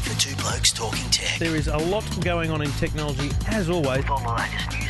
time for Two Blokes Talking Tech. There is a lot going on in technology, as always. All the latest news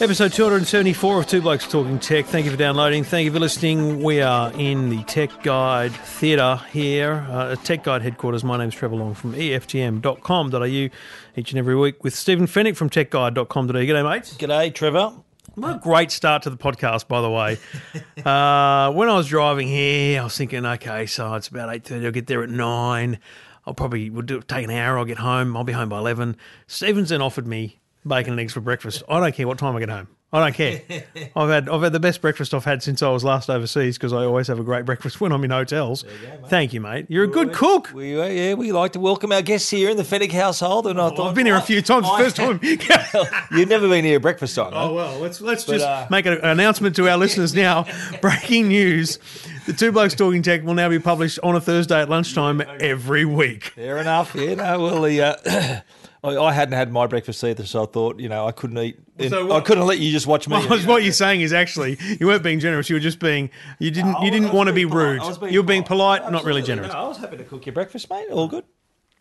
Episode 274 of Two Blokes Talking Tech. Thank you for downloading. Thank you for listening. We are in the Tech Guide Theatre here uh, at Tech Guide headquarters. My name's Trevor Long from EFTM.com.au each and every week with Stephen Fenech from TechGuide.com.au. G'day, mates. G'day, Trevor. What a great start to the podcast, by the way. uh, when I was driving here, I was thinking, okay, so it's about eight thirty. I'll get there at nine. I'll probably would do, take an hour. I'll get home. I'll be home by eleven. Stevens then offered me bacon and eggs for breakfast. I don't care what time I get home. I don't care. I've had I've had the best breakfast I've had since I was last overseas because I always have a great breakfast when I'm in hotels. Thank you, mate. You're a good cook. We uh, yeah, we like to welcome our guests here in the Fenech household, and I thought I've been here a few times. I- First time. You've never been here breakfast time. Oh well, let's let's But, just uh, make an announcement to our listeners now. Breaking news: the Two Blokes Talking Tech will now be published on a Thursday at lunchtime every week. Fair enough. Yeah, no, well, the, uh, I, I hadn't had my breakfast either, so I thought, you know, I couldn't eat. So I couldn't let you just watch me. Well, what you're saying is actually you weren't being generous. You were just being you didn't oh, you didn't want to be polite. rude. Being You were being polite, not really generous. No, I was happy to cook your breakfast, mate. All good.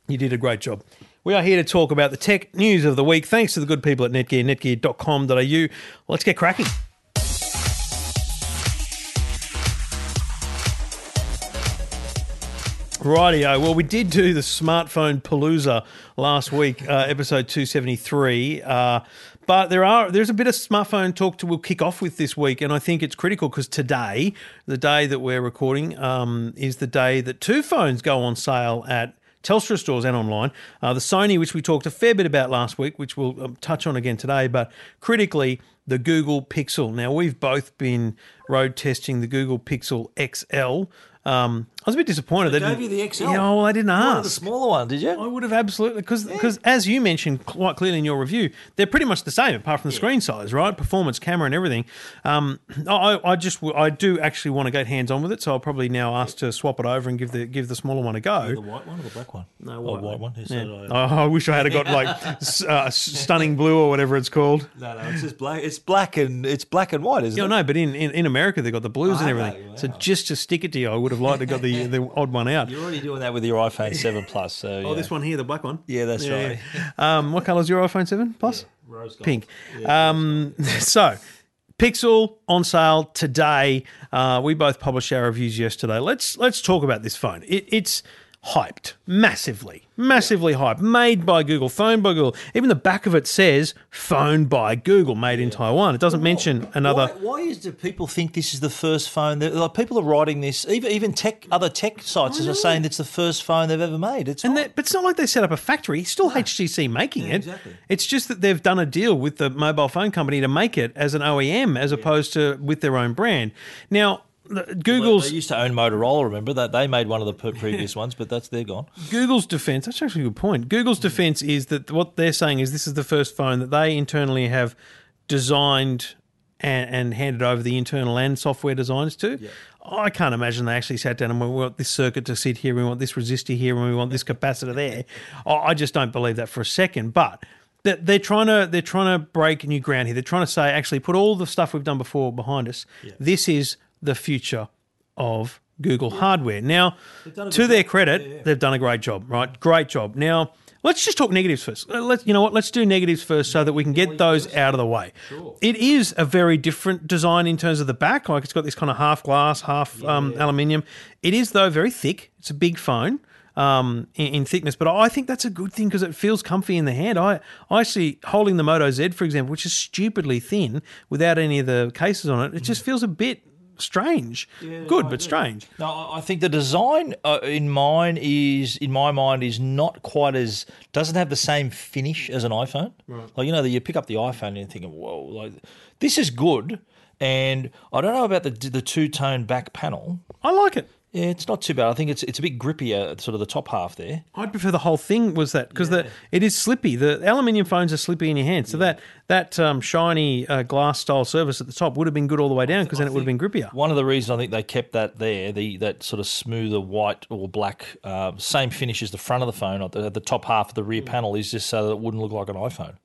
You did a great job. We are here to talk about the tech news of the week. Thanks to the good people at Netgear, netgear.com.au. Let's get cracking. Rightio. Well, we did do the smartphone palooza last week, uh, episode two seventy three. Uh, but there are there's a bit of smartphone talk to we'll kick off with this week, and I think it's critical because today, the day that we're recording, um, is the day that two phones go on sale at Telstra stores and online. Uh, the Sony, which we talked a fair bit about last week, which we'll um, touch on again today, but critically, the Google Pixel. Now, we've both been road testing the Google Pixel XL. Um, I was a bit disappointed. They gave didn't- you the XL? Yeah, well, I didn't You wanted ask. the smaller one, did you? I would have absolutely because as you mentioned quite clearly in your review, they're pretty much the same apart from the screen size, right? Performance, camera, and everything. Um, I, I just I do actually want to get hands on with it, so I'll probably now ask to swap it over and give the give the smaller one a go. The white one or the black one? No, Oh, white white one. one. Yes, Yeah. Oh, I wish I had got like s- uh, stunning blue or whatever it's called. No, no, it's just black. It's black and it's black and white, isn't Yeah, it? no, no, but in, in, in America they got the blues and Oh, have everything. they? So just to stick it to you, I would have liked to got the the odd one out. You're already doing that with your iPhone 7 Plus. So Oh, this one here, the black one. Yeah, that's right. Um, what colour is your iPhone 7 Plus? Rose, Pink. um, so, Pixel on sale today. Uh, we both published our reviews yesterday. Let's let's talk about this phone. It, it's hyped massively, massively hyped. Made by Google, phone by Google. Even the back of it says "phone by Google," made in Taiwan. It doesn't mention another. Why, why is do people think this is the first phone? That, like people are writing this. Even even tech other tech sites are saying it's the first phone they've ever made. It's And that, but it's not like they set up a factory. It's still HTC making it. exactly. It's just that they've done a deal with the mobile phone company to make it as an OEM as opposed to with their own brand. Now, Google's they used to own Motorola. Remember that they made one of the previous ones, but that's they're gone. Google's defense. That's actually a good point. Google's defense is that what they're saying is this is the first phone that they internally have designed and, and handed over the internal and software designs to. I can't imagine they actually sat down and went, we want this circuit to sit here, we want this resistor here, and we want this capacitor there. I just don't believe that for a second. But they're, they're trying to they're trying to break new ground here. They're trying to say actually put all the stuff we've done before behind us. This is the future of Google hardware. Now, to their credit, they've done a great job, right? Great job. Now, let's just talk negatives first. Uh, Let's, you know what? Let's do negatives first so that we can get those out of the way. It is a very different design in terms of the back. Like it's got this kind of half glass, half um, aluminium. It is though very thick. It's a big phone. Um, in, in thickness, but I think that's a good thing because it feels comfy in the hand. I, I actually holding the Moto Z, for example, which is stupidly thin without any of the cases on it. It just feels a bit strange. good, but strange. No, I I think the design uh, in mine is, in my mind, is not quite as doesn't have the same finish as an iPhone. Right. Like you know, that you pick up the iPhone and you're thinking, whoa, like this is good. And I don't know about the the two tone back panel. I like it. Yeah, it's not too bad. I think it's it's a bit grippier, sort of the top half there. I'd prefer the whole thing was that because the it is slippy. The aluminium phones are slippy in your hand, so that that um, shiny uh, glass style surface at the top would have been good all the way down because then it would have been grippier. One of the reasons I think they kept that there, the that sort of smoother white or black, uh, same finish as the front of the phone, at the, the top half of the rear panel, is just so that it wouldn't look like an iPhone.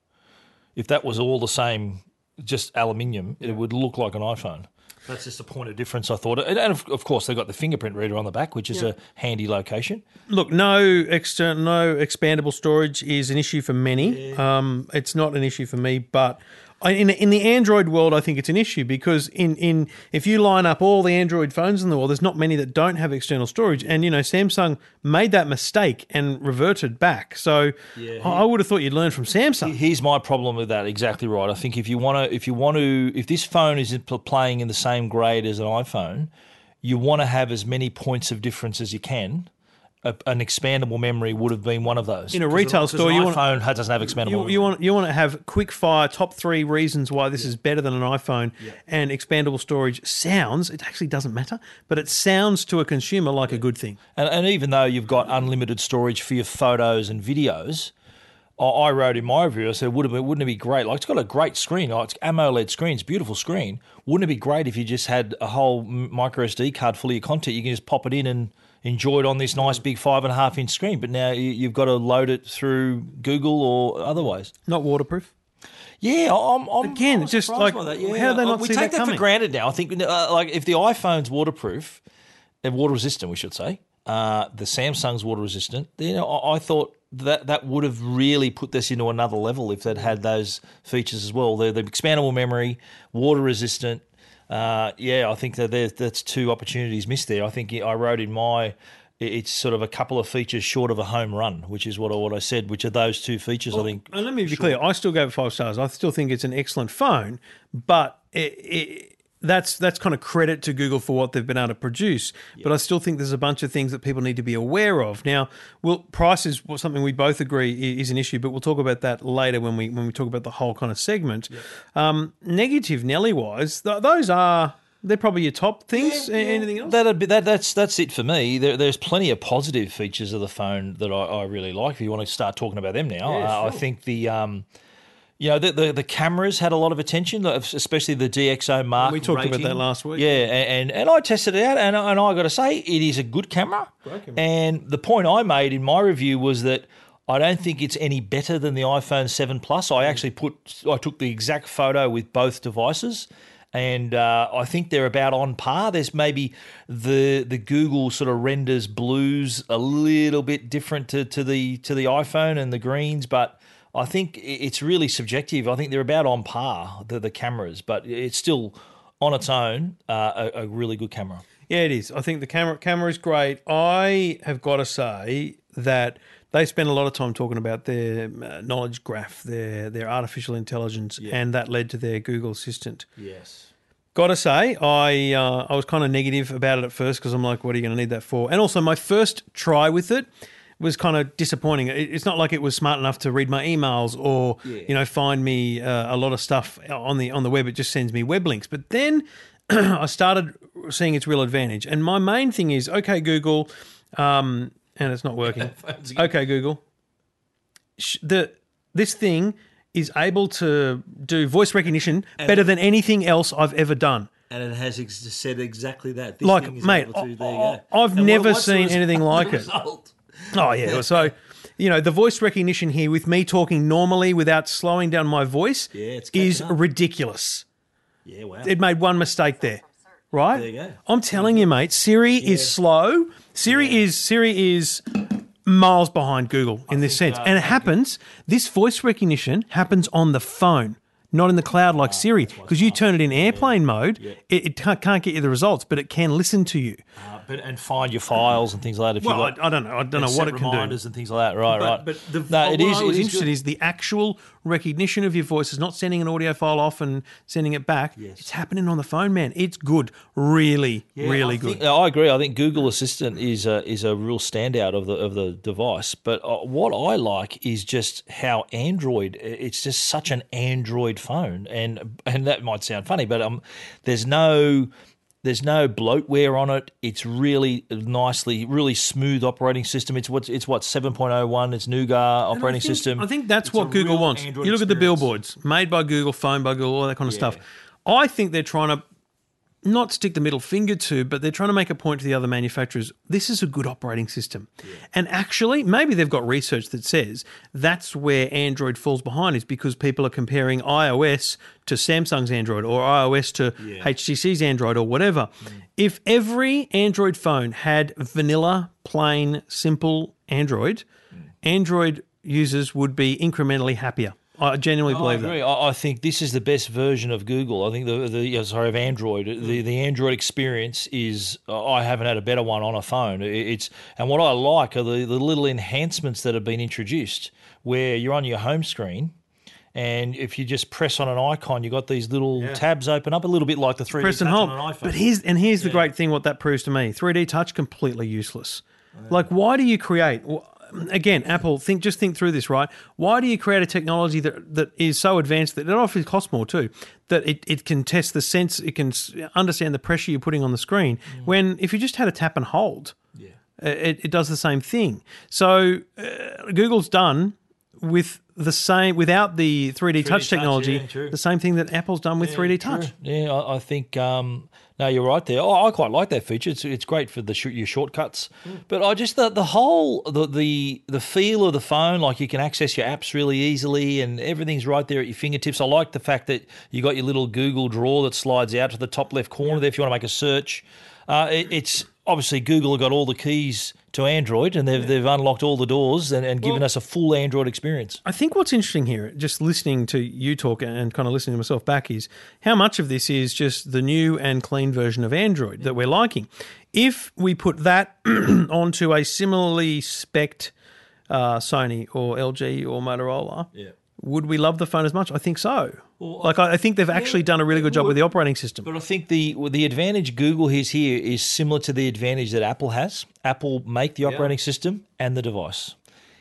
If that was all the same, just aluminium, it would look like an iPhone. That's just a point of difference, I thought. And, and of, of course, they've got the fingerprint reader on the back, which is a handy location. Look, no external, no expandable storage is an issue for many. Um, it's not an issue for me, but I- in in the Android world, I think it's an issue because in in if you line up all the Android phones in the world, there's not many that don't have external storage, and you know Samsung made that mistake and reverted back. So I I would have thought you'd learn from Samsung. Here's my problem with that. Exactly right. I think if you want to, if you want to, if this phone is pl- playing in the same grade as an iPhone, you want to have as many points of difference as you can. A, an expandable memory would have been one of those. In a retail store, an you want- iPhone ha- doesn't have expandable. You, you want you want to have quick fire top three reasons why this is better than an iPhone and expandable storage sounds it actually doesn't matter but it sounds to a consumer like a good thing And, and even though you've got unlimited storage for your photos and videos, I, wrote in my review, I said, would it, wouldn't it be great? Like, it's got a great screen. Like, it's AMOLED screen. It's a beautiful screen. Wouldn't it be great if you just had a whole micro SD card full of your content? You can just pop it in and enjoy it on this nice big five and a half inch screen. But now you, you've got to load it through Google or otherwise. not waterproof Yeah, I'm, I'm Again, I'm just like. Yeah, how they not we see take that that, for granted now. I think uh, like if the iPhone's waterproof and water resistant, we should say, uh, the Samsung's water resistant. You know, I, I thought that that would have really put this into another level if they'd had those features as well. The, the expandable memory, water resistant. Uh, yeah, I think that there's, that's two opportunities missed there. I think I wrote in my. It's sort of a couple of features short of a home run, which is what I, what I said. Which are those two features? I think and let me be clear I still gave it five stars I still think it's an excellent phone but it, it, that's that's kind of credit to Google for what they've been able to produce but I still think there's a bunch of things that people need to be aware of. Now well price is something we both agree is an issue but we'll talk about that later when we when we talk about the whole kind of segment. Um, negative Nelly wise th- those are they're probably your top things. A- anything else? That'd be, that, that's that's it for me. There, there's plenty of positive features of the phone that I, I really like. If you want to start talking about them now, uh, I think the um, you know the, the the cameras had a lot of attention, especially the DxO Mark. We talked about that last week. Yeah, and, and and I tested it out, and and I got to say it is a good camera. And the point I made in my review was that. I don't think it's any better than the iPhone 7 Plus. I actually put I took the exact photo with both devices and uh, I think they're about on par. There's maybe the the Google sort of renders blues a little bit different to, to the to the iPhone and the greens, but I think it's really subjective. I think they're about on par the the cameras, but it's still on its own uh, a, a really good camera. Yeah, it is. I think the camera camera is great. I have got to say that they spend a lot of time talking about their uh, knowledge graph, their their artificial intelligence, and that led to their Google Assistant. Yes. Got to say, I uh, I was kind of negative about it at first because I'm like, what are you going to need that for? And also, my first try with it was kind of disappointing. It- It's not like it was smart enough to read my emails or you know find me uh, a lot of stuff on the on the web. It just sends me web links. But then I started seeing its real advantage. And my main thing is, okay, Google, um, and it's not working. okay, Google, the this thing is able to do voice recognition better than anything else I've ever done. And it has ex- said exactly that. Like, mate, I- I've never seen anything like it. Oh yeah. So, you know, the voice recognition here with me talking normally without slowing down my voice Yeah, it's is up. ridiculous. Yeah, wow. It made one mistake there. Right? There you go. I'm telling you, mate, Siri is slow. Siri is Siri is miles behind Google in this sense. and it happens, this voice recognition happens on the phone. Not in the cloud Ah, like Siri, because you turn it in airplane mode, it, it can't, can't get you the results, but it can listen to you. But, and find your files and things like that. If Well, you I, I don't know. I don't know what it can do. reminders and things like that. Right, right. But, but the, no, it is. I was it is interested is the actual recognition of your voice. It's not sending an audio file off and sending it back. Yes. It's happening on the phone, man. It's good. Really, really I good. think- I agree. I think Google Assistant is a, is a real standout of the of the device. But uh, what I like is just how Android. It's just such an Android phone, and and that might sound funny, but um, there's no There's no bloatware on it. It's really nicely, really smooth operating system. It's what it's what 7.01. It's Nougat operating I think- system. I think that's It's what Google wants. Android you look at the billboards made by Google, phone by Google, all that kind of stuff. I think they're trying to not stick the middle finger to, but they're trying to make a point to the other manufacturers. This is a good operating system. And actually, maybe they've got research that says that's where Android falls behind is because people are comparing iOS to Samsung's Android or iOS to HTC's Android or whatever. Mm. If every Android phone had vanilla, plain, simple Android, mm. Android users would be incrementally happier. I genuinely I believe that. agree. I, I think this is the best version of Google. I think the the yeah, sorry of Android. The hmm. the Android experience is. I haven't had a better one on a phone. It's and what I like are the, the little enhancements that have been introduced, where you're on your home screen. And if you just press on an icon, you've got these little tabs open up, a little bit like the 3D press and hold. on an iPhone. But here's and here's the great thing. What that proves to me: 3D touch completely useless. Like, why do you create? Again, Apple, think just think through this, right? Why do you create a technology that, that is so advanced that it often costs more too? That it, it can test the sense, it can understand the pressure you're putting on the screen. When if you just had a tap and hold, yeah. it, it does the same thing. So uh, Google's done with the same without the 3D, touch touch, technology, yeah, the same thing that Apple's done with 3D touch. Yeah, I, I think um, no, you're right there. Oh, I quite like that feature. It's it's great for the sh- your shortcuts. But I just the the whole the, the the feel of the phone, like you can access your apps really easily, and everything's right there at your fingertips. I like the fact that you got your little Google drawer that slides out to the top left corner there if you want to make a search. Uh, it, it's obviously Google have got all the keys to Android, and they've they've unlocked all the doors and, and given us a full Android experience. I think what's interesting here, just listening to you talk and kind of listening to myself back, is how much of this is just the new and clean version of Android that we're liking. If we put that onto a similarly spec'd uh, Sony or LG or Motorola, would we love the phone as much? I think so. like I, I think they've actually done a really good job with the operating system. But I think the the advantage Google has here is similar to the advantage that Apple has. Apple make the operating system and the device.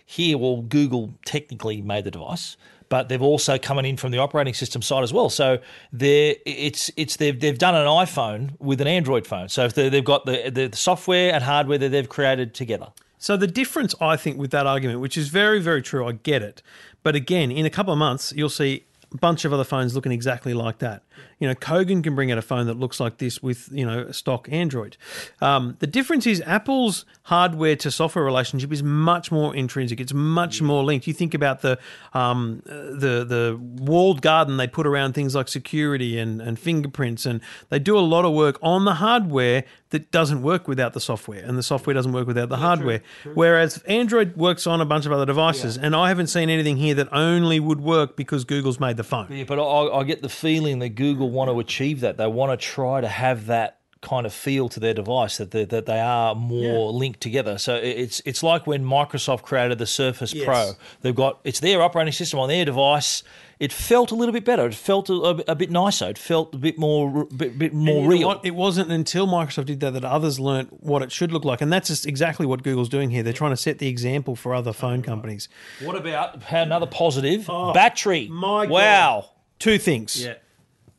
Here, well, Google technically made the device, but they've also coming in from the operating system side as well. So they're it's it's they've they've done an iPhone with an Android phone. So if they- they've got the the software and hardware that they've created together. So the difference, I think, with that argument, which is very, very true, I get it. But again, in a couple of months, you'll see a bunch of other phones looking exactly like that. You know, Kogan can bring out a phone that looks like this with you know stock Android. Um, the difference is Apple's hardware to software relationship is much more intrinsic. It's much more linked. You think about the um, the the walled garden they put around things like security and, and fingerprints, and they do a lot of work on the hardware that doesn't work without the software, and the software doesn't work without the hardware. Whereas Android works on a bunch of other devices, and I haven't seen anything here that only would work because Google's made the phone. Yeah, but I, I get the feeling that Google want to achieve that. They want to try to have that kind of feel to their device that they, that they are more linked together. So it's it's like when Microsoft created the Surface Pro. They've got it's their operating system on their device. It felt a little bit better. It felt a, a, a bit nicer. It felt a bit more bit, bit more real. It wasn't until Microsoft did that that others learnt what it should look like, and that's just exactly what Google's doing here. They're trying to set the example for other phone companies. What about another positive? Oh, Battery. Oh, my God. wow. Two things.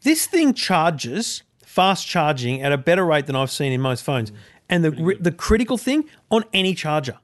This thing charges fast charging at a better rate than I've seen in most phones, and the the critical thing on any charger.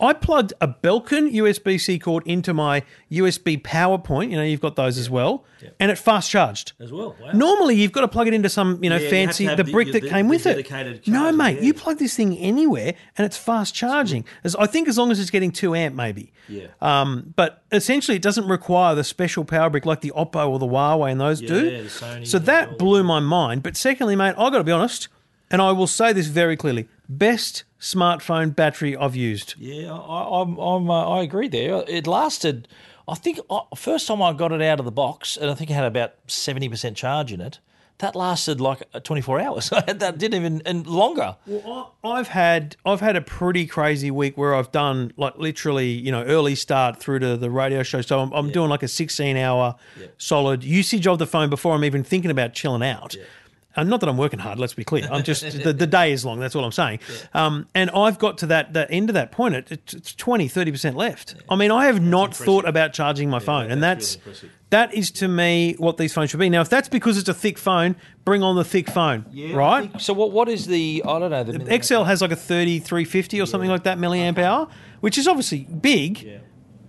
I plugged a Belkin USB C cord into my USB power point. You know, you've got those as well, and it fast charged. As well. Wow. Normally, you've got to plug it into some, you know, Yeah, you fancy have the brick the- that the- came the with it. No, mate, yeah. you plug this thing anywhere, and it's fast charging. As I think as long as it's getting two amp, maybe. Yeah. Um, but essentially, it doesn't require the special power brick like the Oppo or the Huawei and those do. the Sony so that blew my mind. But secondly, mate, I got to be honest, and I will say this very clearly: best smartphone battery I've used. Yeah, I, I'm, I'm, uh, I agree there. It lasted, I think, uh, first time I got it out of the box, and I think it had about 70% charge in it. That lasted like uh, 24 hours. I had that didn't even, and longer. Well, I- I've had I've had a pretty crazy week where I've done like literally you know early start through to the radio show. So I'm, I'm doing like a 16 hour solid usage of the phone before I'm even thinking about chilling out. Uh, not that I'm working hard. Let's be clear. I'm just the, the day is long. That's all I'm saying. Um, and I've got to that the end of that point. It, it's- it's 20, 30 percent left. I mean, I have not thought about charging my phone, and that's that is to me what these phones should be. Now, if that's because it's a thick phone, bring on the thick phone, right? So what? What is the? I don't know. The XL has like a 3350 or something like that milliamp hour, which is obviously big.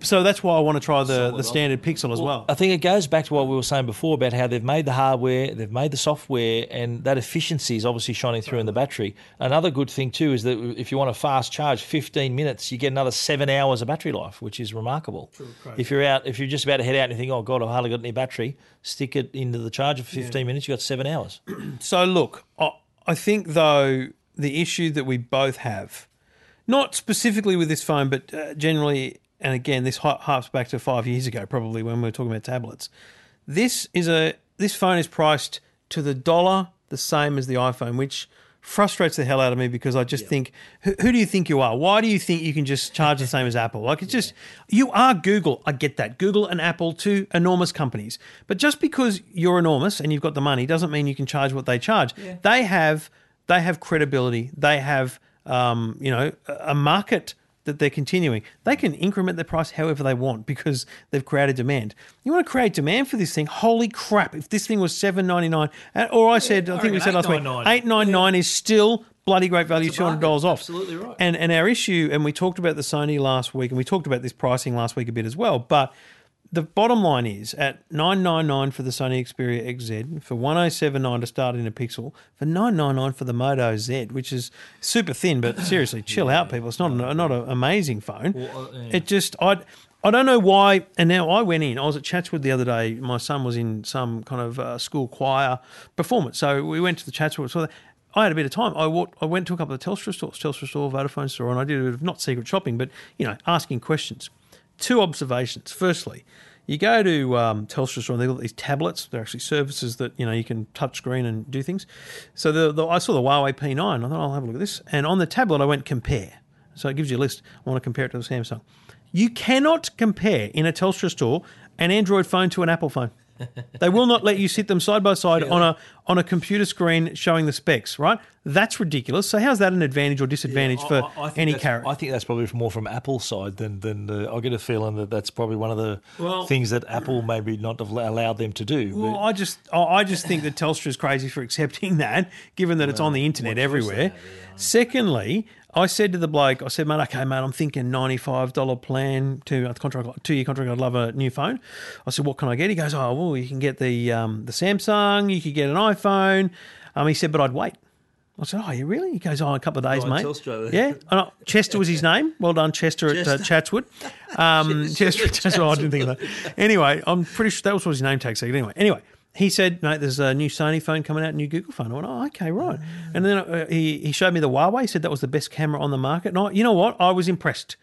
So that's why I want to try the, the standard Pixel as well. I think it goes back to what we were saying before about how they've made the hardware, they've made the software, and that efficiency is obviously shining through in the battery. Another good thing too is that if you want a fast charge, 15 minutes, you get another seven hours of battery life, which is remarkable. If you're out, if you're just about to head out and you think, oh god, I've hardly got any battery, stick it into the charger for 15 minutes, you got seven hours. So look, I, I think though the issue that we both have, not specifically with this phone, but uh, generally, and again, this har- harps back to five years ago, probably when we were talking about tablets. This is a this phone is priced to the dollar the same as the iPhone, which frustrates the hell out of me because I just think, who, who do you think you are? Why do you think you can just charge the same as Apple? Like it's just you are Google. I get that Google and Apple, two enormous companies, but just because you're enormous and you've got the money doesn't mean you can charge what they charge. They have they have credibility. They have um, you know a market that they're continuing. They can increment their price however they want because they've created demand. You want to create demand for this thing? Holy crap! If this thing was seven ninety nine, uh, or I said, I think we said last week, eight nine nine is still bloody great value, two hundred dollars off. Absolutely right. And and our issue, and we talked about the Sony last week, and we talked about this pricing last week a bit as well, but. The bottom line is at nine nine nine for the Sony Xperia XZ, for one oh seven nine to start in a Pixel, for nine nine nine for the Moto Z, which is super thin, but seriously, chill out, people. It's not an, not an amazing phone. It just I I don't know why. And now I went in. I was at Chatswood the other day. My son was in some kind of uh, school choir performance, so we went to the Chatswood. So I had a bit of time. I walked, I went to a couple of Telstra stores, Telstra store, Vodafone store, and I did a bit of not secret shopping, but you know, asking questions. Two observations. Firstly, you go to um, Telstra store and they've got these tablets. They're actually services that you know you can touch screen and do things. So the, the I saw the Huawei P9. I thought I'll have a look at this, and on the tablet I went compare. So it gives you a list. I want to compare it to the Samsung. You cannot compare in a Telstra store an Android phone to an Apple phone. They will not let you sit them side by side on a on a computer screen showing the specs. Right? That's ridiculous. So how's that an advantage or disadvantage for any that's, carrot? I think that's probably more from Apple's side than than the, I get a feeling that that's probably one of the Well- things that Apple maybe not have allowed them to do. Well, I just I I just think that Telstra is crazy for accepting that, given that it's on the internet everywhere. Secondly, I said to the bloke, I said, mate, okay, mate, I'm thinking ninety-five dollar plan, two uh, contract, two year contract. I'd love a new phone. I said, what can I get? He goes, oh, well, you can get the um, the Samsung, you could get an iPhone. Um, he said, but I'd wait. I said, oh, you really? He goes, oh, a couple of days, Right, mate. Telstra. Yeah, And, uh, Chester was his name. Well done, Chester, at uh, Chatswood. Um, Chester, Chester, oh, I didn't think of that. Anyway, I'm pretty sure that was what his name tag said. Anyway, anyway, he said, mate, there's a new Sony phone coming out, a new Google phone. I went, oh, okay, right. And then uh, he, he showed me the Huawei. He said that was the best camera on the market. And I, you know what? I was impressed.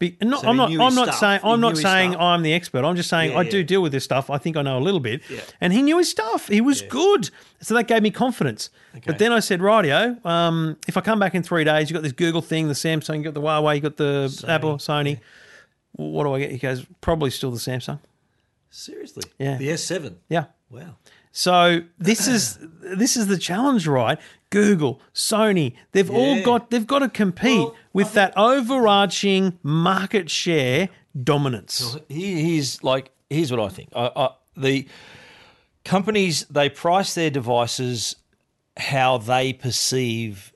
Be, not, So I'm not. I'm not stuff. saying. I'm not saying stuff. I'm the expert. I'm just saying Yeah, I yeah. do deal with this stuff. I think I know a little bit. And he knew his stuff. He was good. So that gave me confidence. But then I said, rightio, um, if I come back in three days, you got this Google thing, the Samsung, you got the Huawei, you got the Apple, Sony. What do I get? He goes, probably still the Samsung. Seriously, Yeah. the S7. Yeah. Wow. So this is this is the challenge, right? Google, Sony, they've all got they've got to compete Well, with that overarching market share dominance. Here- Here's like here's what I think. I, I, the companies they price their devices how they perceive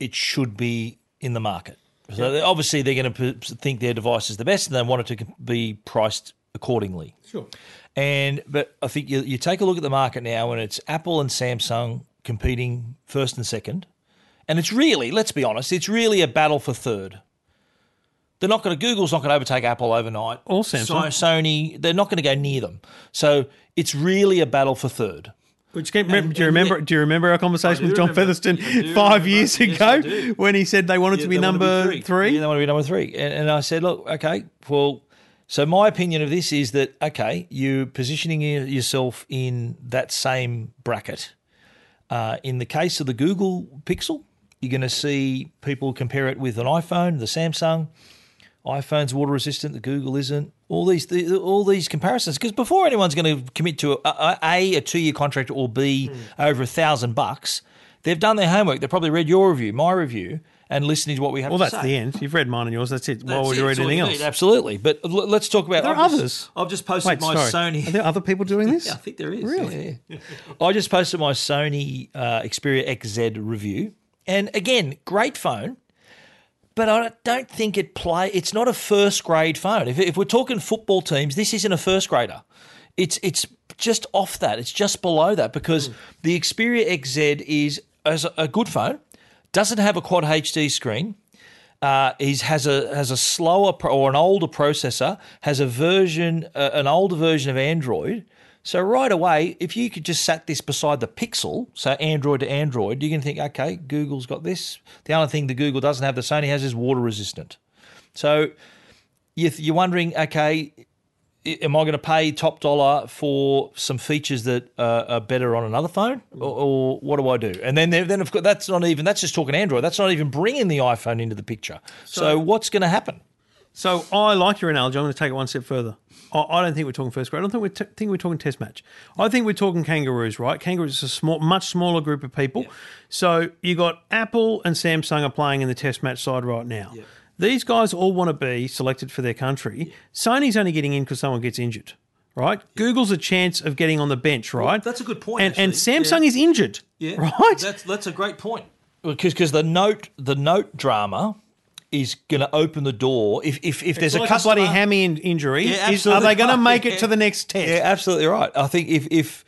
it should be in the market. So they- obviously they're going to think their device is the best, and they want it to be priced accordingly. Sure. And but I think you, you take a look at the market now, and it's Apple and Samsung competing first and second, and it's really, let's be honest, it's really a battle for third. They're not going to. Google's not going to overtake Apple overnight. Or Samsung. So, Sony, they're not going to go near them. So it's really a battle for third. Which came, do you remember? yet- do you remember our conversation with John remember. Featherston five remember. years ago I do. when he said they wanted to be they wanna number three? Yeah, they want to be number three. And, and I said, look, okay, well, so my opinion of this is that, okay, you're positioning yourself in that same bracket. Uh, in the case of the Google Pixel, you're going to see people compare it with an iPhone, the Samsung. iPhone's water resistant, the Google isn't. All these the, all these comparisons because before anyone's going to commit to a, a, a, a two year contract or b over a thousand bucks, they've done their homework. They've probably read your review, my review, and listening to what we have Well, to that's say. the end. You've read mine and yours. That's it. Why That's would it. you read anything you else? need. Absolutely. But l- let's talk about. There are I've just- others. I've just posted Wait, my sorry. Sony. Are there other people doing this? Yeah, I think there is. Really? Yeah, yeah. I just posted my Sony uh, Xperia XZ review, and again, great phone. But I don't think it play. It's not a first grade phone. If, if we're talking football teams, this isn't a first grader. It's it's just off that. It's just below that because the Xperia XZ is as a, a good phone. Doesn't have a quad HD screen. Uh, has a has a slower pro, or an older processor. Has a version uh, an older version of Android. So right away, if you could just sat this beside the Pixel, so Android to Android, you can think, okay, Google's got this. The only thing the Google doesn't have, the Sony has, is water resistant. So you- you're wondering, okay, am I going to pay top dollar for some features that uh, are better on another phone, or, or what do I do? And then then of course that's not even that's just talking Android. That's not even bringing the iPhone into the picture. So, what's going to happen? So I like your analogy. I'm going to take it one step further. I, I don't think we're talking first grade. I don't think we're t- think we're talking test match. I think we're talking kangaroos, right? Kangaroos is a small, much smaller group of people. So you got Apple and Samsung are playing in the test match side right now. These guys all want to be selected for their country. Sony's only getting in because someone gets injured, right? Google's a chance of getting on the bench, right? that's a good point. point, And, and actually. Samsung is injured, right? That's that's a great point. Because because the note the note drama is going to open the door if if, if there's It's a like customer bloody hammy in- injury. Yeah, is, are they going to make it to the next test? Yeah, absolutely right. I think if if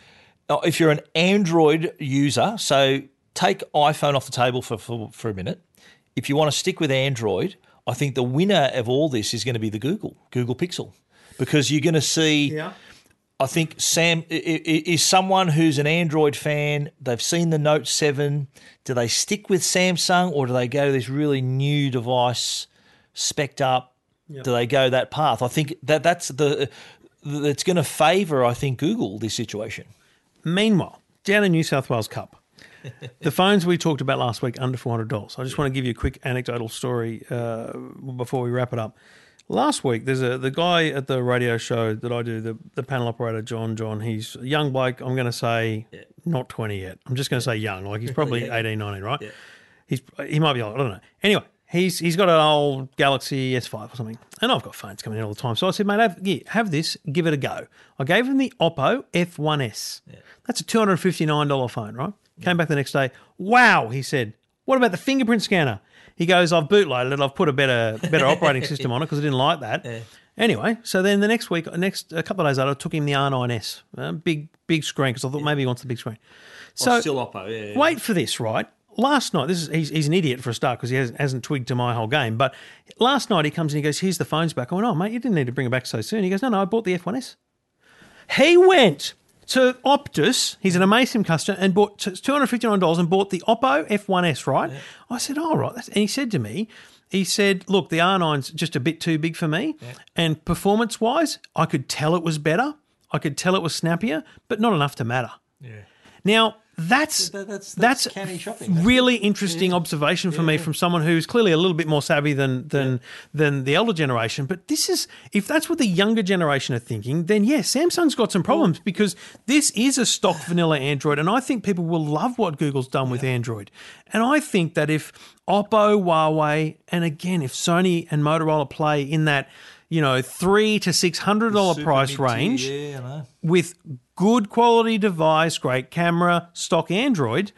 uh, if you're an Android user, so take iPhone off the table for for, for a minute. If you want to stick with Android, I think the winner of all this is going to be the Google Google Pixel because you're going to see. Yeah. I think Sam is someone who's an Android fan. They've seen the Note Seven. Do they stick with Samsung or do they go to this really new device, specced up? Do they go that path? I think that that's the that's going to favour. I think Google this situation. Meanwhile, down in New South Wales Cup, the phones we talked about last week under four hundred dollars. I just want to give you a quick anecdotal story uh, before we wrap it up. Last week, there's a the guy at the radio show that I do, the the panel operator John John. He's a young bloke. I'm going to say not twenty yet. I'm just going to say young. Like he's probably 18, 19, right? He's he might be old. I don't know. Anyway, he's he's got an old Galaxy S5 or something, and I've got phones coming in all the time. So I said, mate, have, yeah, have this, give it a go. I gave him the Oppo F1S. That's a two hundred fifty nine dollar phone, right? Came back the next day. Wow, he said. What about the fingerprint scanner? He goes, I've bootloaded it. I've put a better better operating system on it because I didn't like that. Anyway, so then the next week, next a couple of days later, I took him the R9S, uh, big big screen because I thought maybe he wants the big screen. So still Oppo, yeah. Wait for this, right? Last night, this is he's, he's an idiot for a start because he hasn't, hasn't twigged to my whole game. But last night he comes and he goes, "Here's the phones back." I went, "Oh mate, you didn't need to bring it back so soon." He goes, "No, no, I bought the F1S." He went to Optus. He's an Amaysim customer and bought two hundred fifty nine dollars and bought the Oppo F1S. Right? I said, "Oh right," and he said to me. He said, "Look, the R9's just a bit too big for me, and performance-wise, I could tell it was better. I could tell it was snappier, but not enough to matter." Yeah. Now that's That- that's- that's, shopping. Really interesting observation for me from someone who's clearly a little bit more savvy than than than the elder generation. But this is if that's what the younger generation are thinking, then yeah, Samsung's got some problems because this is a stock vanilla Android, and I think people will love what Google's done with Android. And I think that if Oppo, Huawei, and again if Sony and Motorola play in that you know three to six hundred dollar price range Yeah, with good quality device, great camera, stock Android,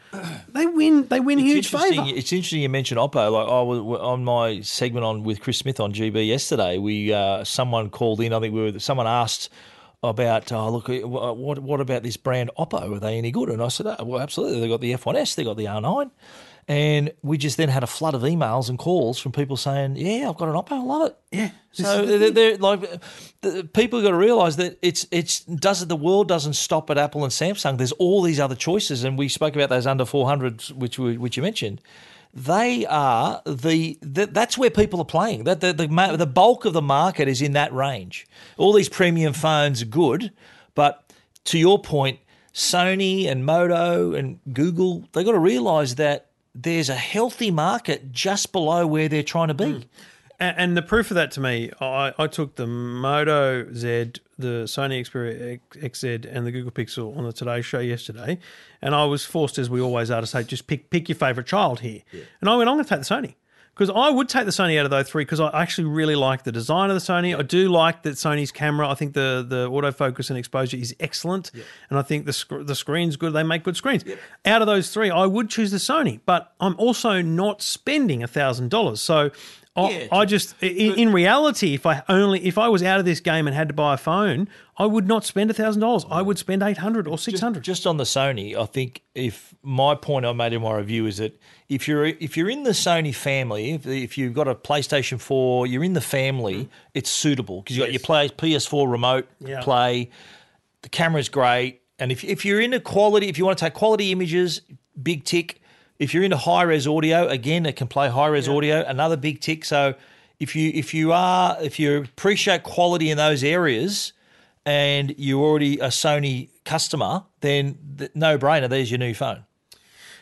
they win. They win huge it's interesting. favour. It's interesting you mentioned Oppo. Like I was on my segment on with Chris Smith on GB yesterday. We uh, someone called in. I think we were someone asked about oh look what what about this brand Oppo? Are they any good? And I said oh, well absolutely. They got the F1S. They got the R9. And we just then had a flood of emails and calls from people saying, "Yeah, I've got an Oppo. I love it." Yeah. So they're, they're like, the, people got to realise that it's it's does it the world doesn't stop at Apple and Samsung. There's all these other choices, and we spoke about those under 400s, which we, which you mentioned. They are the, the that's where people are playing. That the, the the bulk of the market is in that range. All these premium phones are good, but to your point, Sony and Moto and Google they got to realise that there's a healthy market just below where they're trying to be. Mm. And, and the proof of that to me, I, I took the Moto Z, the Sony Xperia XZ, and the Google Pixel on the Today Show yesterday, and I was forced, as we always are, to say, just pick pick your favourite child here. And I went, I'm going to take the Sony. Because I would take the Sony out of those three because I actually really like the design of the Sony. I do like that Sony's camera. I think the the autofocus and exposure is excellent, and I think the sc- the screen's good. They make good screens. Out of those three, I would choose the Sony, but I'm also not spending a thousand dollars. So I, Yeah, I just in, in reality, if I only if I was out of this game and had to buy a phone, I would not spend thousand dollars. I would spend eight hundred or six hundred. Just on the Sony, I think if my point I made in my review is that if you're if you're in the Sony family, if, if you've got a PlayStation Four, you're in the family, mm. it's suitable because you have got your play PS4 remote Yeah. play, the camera's great, and if if you're in into quality, if you want to take quality images, big tick. If you're into high res audio, again, it can play high res audio, another big tick. So if you if you are if you appreciate quality in those areas, and you're already a Sony customer, then th- no brainer. There's your new phone.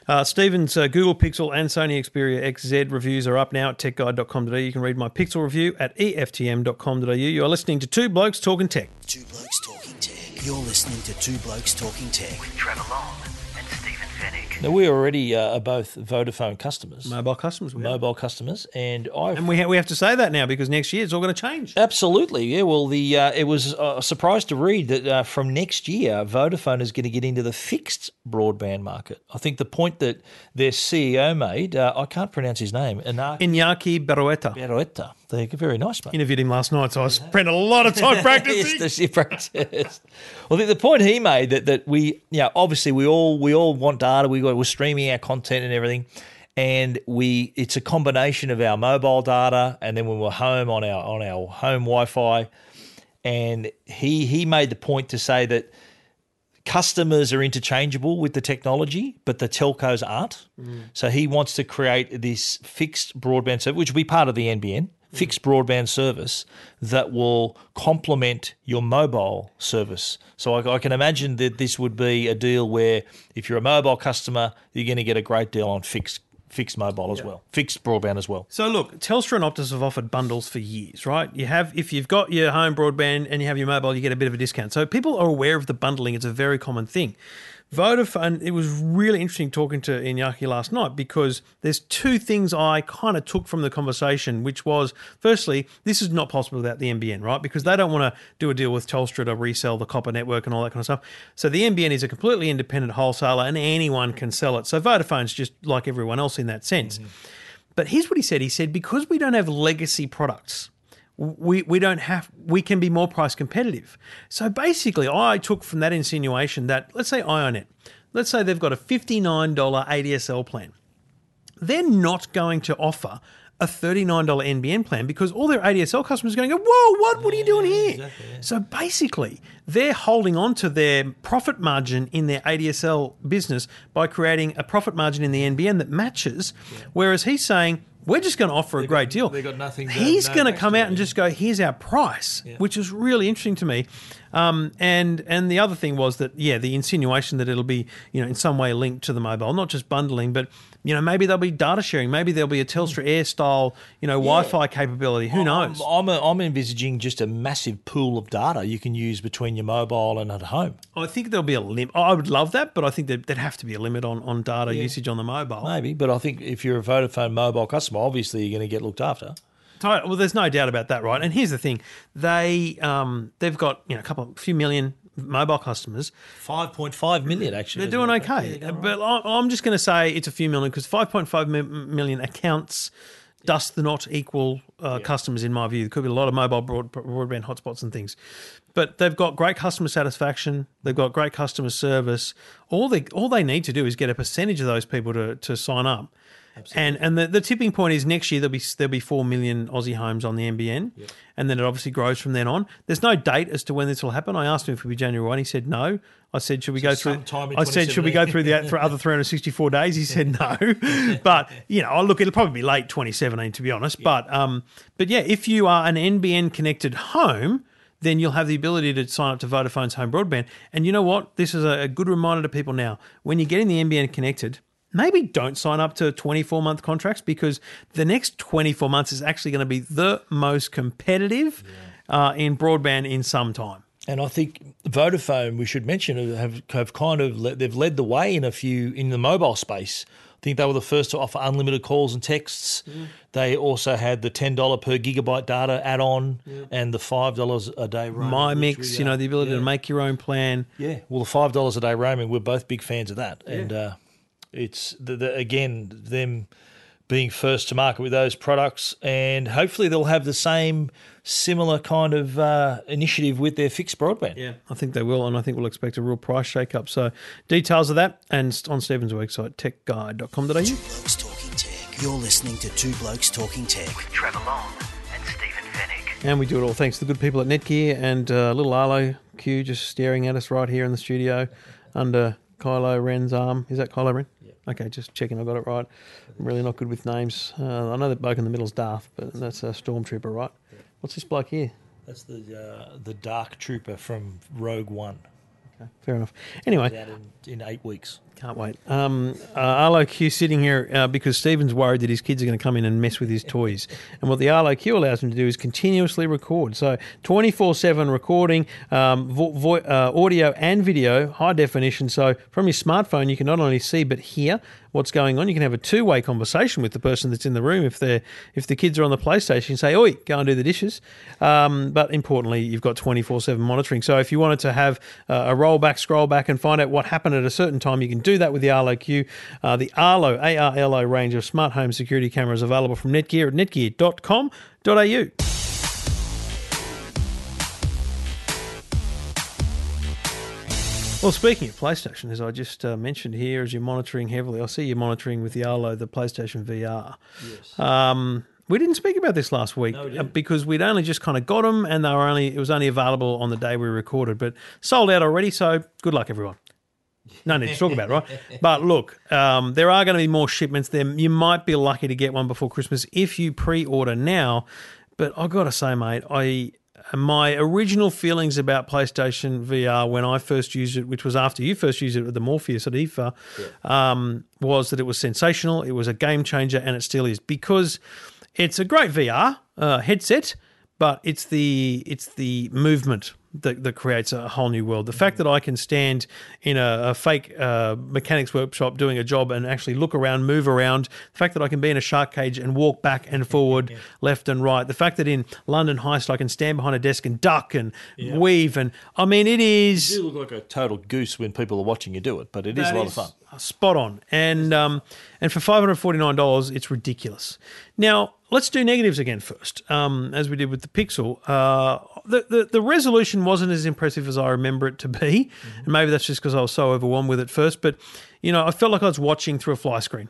Uh, Stephen's uh, Google Pixel and Sony Xperia XZ reviews are up now at techguide.com.au. You can read my Pixel review at eftm.com.au. You are listening to Two Blokes Talking Tech. Two Blokes Talking Tech. You're listening to Two Blokes Talking Tech. with Trevor Long and Stephen Fenech. Now we already uh, are both Vodafone customers, Mobile customers. We are. mobile customers, and I And we, ha- we have to say that now because next year it's all going to change. Absolutely, yeah. Well, the uh, it was a surprise to read that uh, from next year, Vodafone is going to get into the fixed broadband market. I think the point that their CEO made, uh, I can't pronounce his name, Inaki Iñaki Berroeta. Berroeta. They're very nice, mate. Interviewed him last night, so I spent a lot of time practicing. yes, the ship practice. Well, the, the point he made that that we, you know, obviously we all we all want data. We got we're streaming our content and everything, and we it's a combination of our mobile data and then when we're home on our on our home Wi-Fi. And he he made the point to say that customers are interchangeable with the technology, but the telcos aren't. Mm. So he wants to create this fixed broadband service, which will be part of the NBN, fixed broadband service that will complement your mobile service. So I, I can imagine that this would be a deal where if you're a mobile customer, you're going to get a great deal on fixed fixed mobile as well, fixed broadband as well. So look, Telstra and Optus have offered bundles for years, right? You have if you've got your home broadband and you have your mobile, you get a bit of a discount. So people are aware of the bundling; it's a very common thing. Vodafone. It was really interesting talking to Iñaki last night because there's two things I kind of took from the conversation, which was firstly, this is not possible without the NBN, right? Because they don't want to do a deal with Telstra to resell the copper network and all that kind of stuff. So the NBN is a completely independent wholesaler, and anyone can sell it. So Vodafone's just like everyone else in that sense. Mm-hmm. But here's what he said. He said, because we don't have legacy products, we, we don't have we can be more price competitive. So basically I took from that insinuation that let's say iiNet, let's say they've got a $59 ADSL plan. They're not going to offer a $39 NBN plan because all their ADSL customers are going to go, Whoa, what what are you doing here? So basically they're holding on to their profit margin in their ADSL business by creating a profit margin in the NBN that matches. Whereas he's saying we're just going to offer a great deal. they've got nothing He's no going to come out and just go, "Here's our price," which is really interesting to me. Um, and and the other thing was that yeah, the insinuation that it'll be you know in some way linked to the mobile, not just bundling, but you know maybe there'll be data sharing, maybe there'll be a Telstra Air style you know Wi-Fi capability. Who knows? I'm, I'm, I'm envisaging just a massive pool of data you can use between your mobile and at home. I think there'll be a limit. I would love that, but I think that there'd have to be a limit on on data usage on the mobile. Maybe, but I think if you're a Vodafone mobile customer, obviously you're going to get looked after. Well, there's no doubt about that, right? And here's the thing: they um, they've got you know a couple, a few million mobile customers. 5.5 million, actually. They're doing okay, but I- I'm just going to say it's a few million because 5.5 mi- million accounts does the not equal uh, customers in my view. There could be a lot of mobile broad, broadband hotspots and things, but they've got great customer satisfaction. They've got great customer service. All they all they need to do is get a percentage of those people to, to sign up. And and the, the tipping point is next year there'll be there'll be four million Aussie homes on the NBN, and then it obviously grows from then on. There's no date as to when this will happen. I asked him if it would be January one. He said no. I said should we go through? I said should we go through the for other 364 days? He said no. but you know, look, it'll probably be late 2017 to be honest. But um, but yeah, if you are an NBN connected home. Then you'll have the ability to sign up to Vodafone's home broadband. And you know what? This is a good reminder to people now. When you're getting the NBN connected, maybe don't sign up to 24 month contracts because the next 24 months is actually going to be the most competitive uh, in broadband in some time. And I think Vodafone, we should mention, have have kind of led, they've led the way in a few in the mobile space. I think they were the first to offer unlimited calls and texts. They also had the ten dollar per gigabyte data add on and the five dollars a day roaming. My mix, we, you know, the ability yeah. to make your own plan. Yeah, well, the five dollars a day roaming, we're both big fans of that, and uh, it's the, the, again them being first to market with those products, and hopefully they'll have the same similar kind of uh, initiative with their fixed broadband. Yeah, I think they will, and I think we'll expect a real price shake up. So, details of that and on Stephen's website, techguide.com.au. Two Blokes Talking Tech. You're listening to Two Blokes Talking Tech. with Trevor Long and Stephen Fenech. And we do it all thanks to the good people at Netgear and uh, little Arlo Q just staring at us right here in the studio under Kylo Ren's arm. Is that Kylo Ren? Yeah. Okay, just checking I got it right. I'm really not good with names. Uh, I know that bloke in the middle's Darth, but that's a stormtrooper, right? What's this bloke here? That's the uh, the Dark Trooper from Rogue One. Okay, fair enough. Anyway, in, in eight weeks. Can't wait. Um, uh, Arlo Q sitting here uh, because Stephen's worried that his kids are going to come in and mess with his toys. And what the Arlo Q allows him to do is continuously record. So 24 7 recording, um, vo- vo- uh, audio and video, high definition. So from your smartphone, you can not only see but hear what's going on. You can have a two way conversation with the person that's in the room. If they're if the kids are on the PlayStation, you say, "Oi, go and do the dishes." Um, but importantly, you've got twenty four seven monitoring. So if you wanted to have uh, a roll back, scroll back, and find out what happened at a certain time, you can do that with the Arlo Q. Uh, the Arlo ARLO range of smart home security cameras available from Netgear at netgear.com.au. Well, speaking of PlayStation, as I just uh, mentioned here, as you're monitoring heavily, I see you're monitoring with the Arlo the PlayStation VR. Yes. Um, we didn't speak about this last week uh, because we'd only just kind of got them, and they were only it was only available on the day we recorded, but sold out already. So good luck, everyone. No need to talk about it, right? But look, um, there are going to be more shipments. There, you might be lucky to get one before Christmas if you pre-order now. But I got to say, mate, I my original feelings about PlayStation VR when I first used it, which was after you first used it with the Morpheus at IFA, um, was that it was sensational. It was a game changer, and it still is because it's a great VR uh, headset, but it's the it's the movement that, that creates a whole new world. The fact that I can stand in a, a fake uh, mechanics workshop doing a job and actually look around, move around. The fact that I can be in a shark cage and walk back and forward, left and right. The fact that in London Heist I can stand behind a desk and duck and weave. And I mean, it is. You look like a total goose when people are watching you do it, but it is a lot of fun. Spot on, and um, and for five hundred forty nine dollars, it's ridiculous. Now let's do negatives again first, um, as we did with the Pixel. Uh, the, the the resolution wasn't as impressive as I remember it to be, and maybe that's just because I was so overwhelmed with it first. But you know, I felt like I was watching through a fly screen.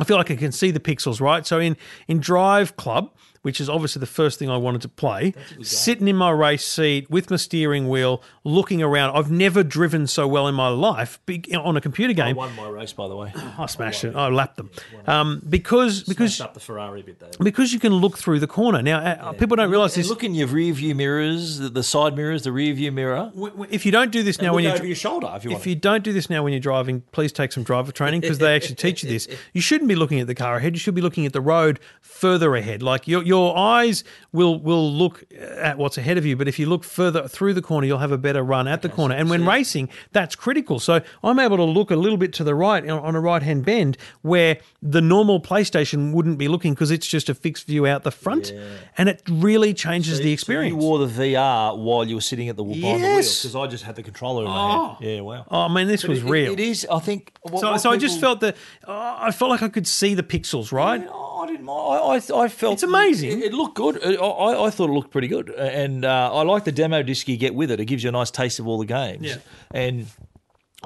I feel like I can see the pixels, right? So in in Driveclub, which is obviously the first thing I wanted to play, sitting in my race seat with my steering wheel, looking around. I've never driven so well in my life big, on a computer game. I won my race, by the way. I smashed it. I lapped them um, because because up the Ferrari bit there. because you can look through the corner. Now uh, people don't realize this. look in your rear view mirrors, the, the side mirrors, the rear view mirror. if you don't do this now look when over you're your shoulder if you if you don't do this now when you're driving, please take some driver training because they actually teach you this. You shouldn't be looking at the car ahead. You should be looking at the road further ahead. Like your your eyes will will look at what's ahead of you, but if you look further through the corner, you'll have a better run at the corner. And when racing, that's critical. So I'm able to look a little bit to the right on a right hand bend where the normal PlayStation wouldn't be looking because it's just a fixed view out the front, and it really changes the experience. you wore the VR while you were sitting at the behind the wheel Yes. because I just had the controller in my oh. hand. Yeah, wow. Oh, I mean, this was It- real. it is. I think. What, so, what so I just felt that oh, I felt like I could see the pixels, right? Oh, I didn't. mind. I, I, I felt It's amazing. It, it looked good. I, I, thought it looked pretty good, and uh, I like the demo disc you get with it. It gives you a nice taste of all the games. Yeah. and.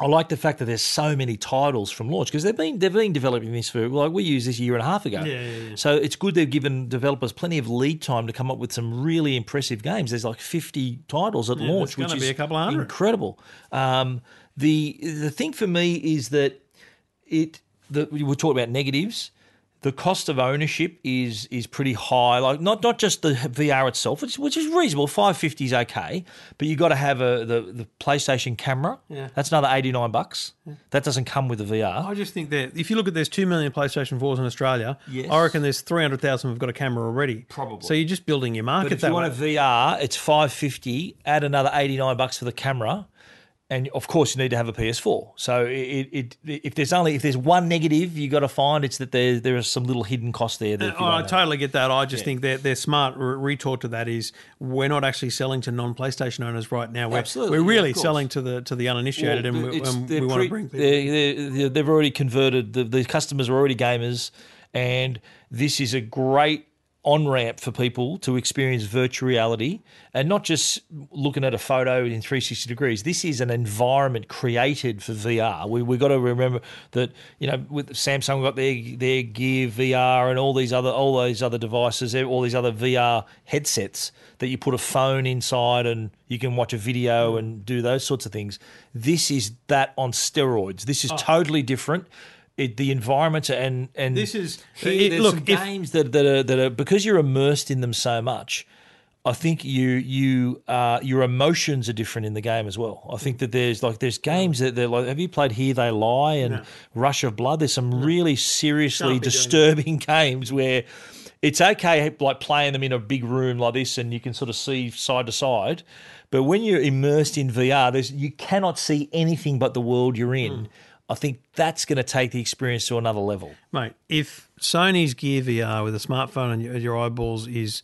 I like the fact that there's so many titles from launch because they've been they've been developing this for like we used this a year and a half ago. Yeah, yeah, yeah. So it's good they've given developers plenty of lead time to come up with some really impressive games. There's like 50 titles at launch, which be is a couple of hundred. incredible. Um, the the thing for me is that it that we were talking about negatives. The cost of ownership is is pretty high. Like not not just the VR itself, which, which is reasonable. Five fifty is okay, but you got to have a the, the PlayStation camera. Yeah. that's another eighty nine bucks. That doesn't come with the VR. I just think that if you look at there's two million PlayStation 4s in Australia, Yes. I reckon there's 300,000 have got a camera already. Probably. So you're just building your market. But if you way. want a VR, it's five fifty. Add another eighty nine bucks for the camera, and of course you need to have a PS4. So it, it, if there's only if there's one negative, you got to find it's that there there is some little hidden cost there. That Oh, I have. totally get that. I just think that their smart retort to that is we're not actually selling to non-PlayStation owners right now. We're, Absolutely, we're really course. selling to the to the uninitiated, Well, and we, it's- and they're we want to pre- bring people. they're- they've already converted the, the customers are already gamers, and this is a great on ramp for people to experience virtual reality and not just looking at a photo in 360 degrees. This is an environment created for VR. We we got to remember that you know with Samsung got their their Gear VR and all these other all these other devices, all these other VR headsets that you put a phone inside and you can watch a video and do those sorts of things. This is that on steroids. This is oh. totally different. It, the environment and and This is- it- look, some if- games that that are, that are because you're immersed in them so much. I think you you uh, your emotions are different in the game as well. I think that there's like there's games that they're like. Have you played Here They Lie and Rush of Blood? There's some really seriously Can't be doing disturbing games where it's okay like playing them in a big room like this and you can sort of see side to side. But when you're immersed in VR, there's you cannot see anything but the world you're in. I think that's going to take the experience to another level. Mate, if Sony's Gear VR with a smartphone and your, eyeballs is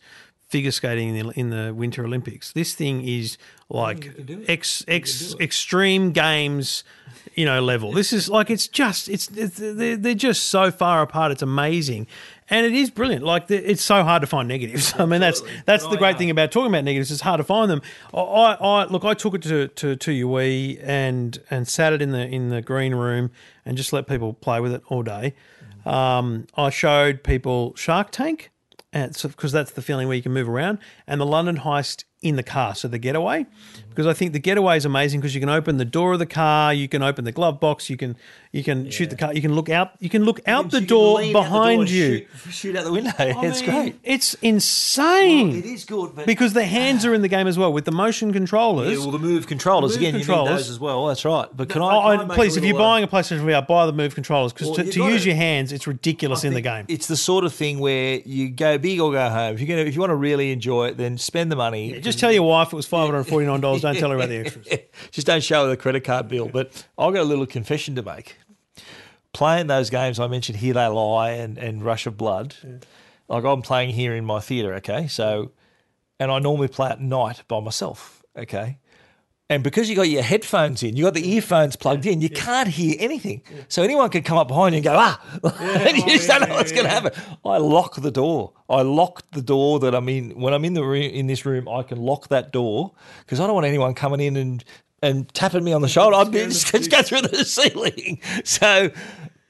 figure skating in the, in the Winter Olympics, this thing is like ex, ex, extreme games, you know, level. This is like it's just it's, it's they're, they're just so far apart. It's amazing. And it is brilliant. Like the, it's so hard to find negatives. I mean, that's that's the great thing about talking about negatives. It's hard to find them. I, I, I look. I took it to to to UE and and sat it in the in the green room and just let people play with it all day. Um, I showed people Shark Tank, and because that's the feeling where you can move around, and the London Heist in the car, so the getaway. Because I think the getaway is amazing because you can open the door of the car, you can open the glove box, you can you can shoot the car, you can look out, you can look out the door behind you. shoot, out the window. I it's mean, great. It's insane. It is good, but because the hands are in the game as well with the motion controllers. Yeah, well, the move controllers Move again. You controllers. need those as well. That's right. But can I? Oh, can I make please, if you're uh, buying a PlayStation VR, buy the move controllers because Well, to, to use your hands, it's ridiculous in the game. It's the sort of thing where you go big or go home. If you're gonna, if you want to really enjoy it, then spend the money. Just tell your wife it was five hundred and forty nine dollars. Don't tell her about the extras. Just don't show her the credit card bill. But I've got a little confession to make. Playing those games I mentioned, Here They Lie and, and Rush of Blood, like I'm playing here in my theatre, okay? So, and I normally play at night by myself, okay? And because you got your headphones in, you got the earphones plugged in, you can't hear anything. So anyone can come up behind you and go, ah, and you just don't know what's going to happen. I lock the door. I lock the door that I'm in. When I'm in the room, in this room, I can lock that door because I don't want anyone coming in and and tapping me on the shoulder. I'd be just, just go through the ceiling. So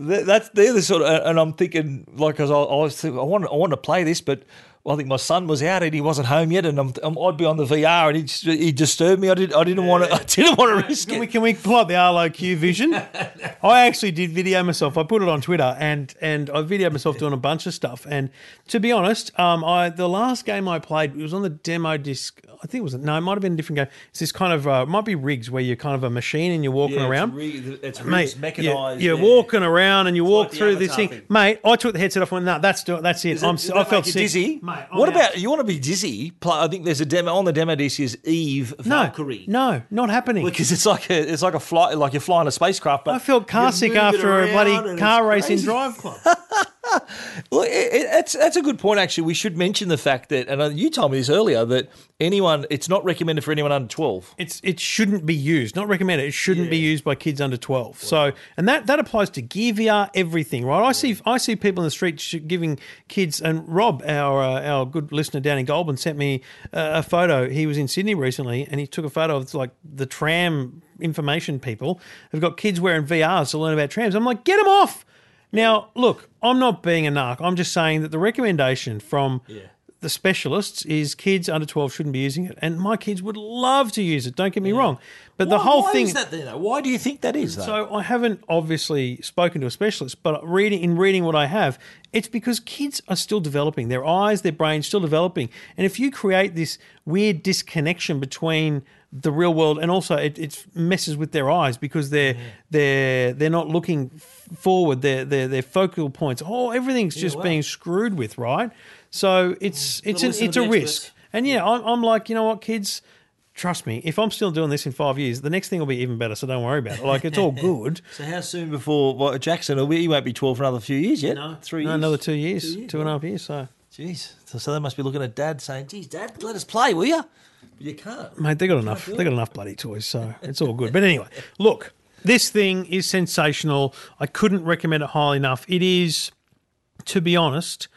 th- that's they're the sort of, and I'm thinking like, cause I, I was thinking, I want I want to play this, but. I think my son was out and he wasn't home yet, and I'm, I'm, I'd be on the VR and he he disturbed me. I didn't I didn't want to I didn't want to risk Can we, it. can we pull up the Arlo Q Vision? I actually did video myself. I put it on Twitter and and I videoed myself doing a bunch of stuff. And to be honest, um, I the last game I played it was on the demo disc. I think it was no, it might have been a different game. It's this kind of uh, it might be rigs where you're kind of a machine and you're walking around. it's Mate, you're, you're walking around and you walk like through this thing, thing. mate. I took the headset off and went, no, that's do- that's it. I'm, I felt sick. dizzy. Mate, I'm oh, what out. about you? Want to be dizzy? I think there's a demo on the demo disc is Eve no, Valkyrie. no, not happening. because it's like a it's like a flight like you're flying a spacecraft. But I felt car sick after a bloody car it's racing Driveclub. Well, it, it, that's that's a good point. Actually, we should mention the fact that, and uh, you told me this earlier that anyone, it's not recommended for anyone under twelve. It's it shouldn't be used, not recommended. It shouldn't be used by kids under twelve. So, and that that applies to Gear VR, everything, right? I see I see people in the street giving kids. And Rob, our uh, our good listener down in Goulburn, sent me uh, a photo. He was in Sydney recently, and he took a photo of like the tram information people have got kids wearing VRs to learn about trams. I'm like, get them off. Now, look, I'm not being a narc. I'm just saying that the recommendation from the the specialists is kids under 12 shouldn't be using it. And my kids would love to use it, don't get me wrong. But the Why- whole why thing is that there, though? Why do you think that is? Though? so I haven't obviously spoken to a specialist, but reading in reading what I have, it's because kids are still developing. Their eyes, their brains still developing. And if you create this weird disconnection between the real world and also it, it messes with their eyes because they're they're they're not looking forward. Their their their focal points. Oh, everything's just wow. being screwed with, right? So it's it's an, it's a risk. And yeah, I'm, I'm like, you know what, kids, trust me, if I'm still doing this in five years, the next thing will be even better. So don't worry about it. Like, it's all good. So how soon before what, Jackson? will be- He won't be twelve for another few years yet. No, three No, years. another two years, Two years, two and a half years. So, Jeez. So, so they must be looking at Dad saying, "Geez, Dad, let us play, will you?" But you can't. mate, they got enough. They got enough bloody toys, so it's all good. But anyway, look, this thing is sensational. I couldn't recommend it highly enough. It is, to be honest,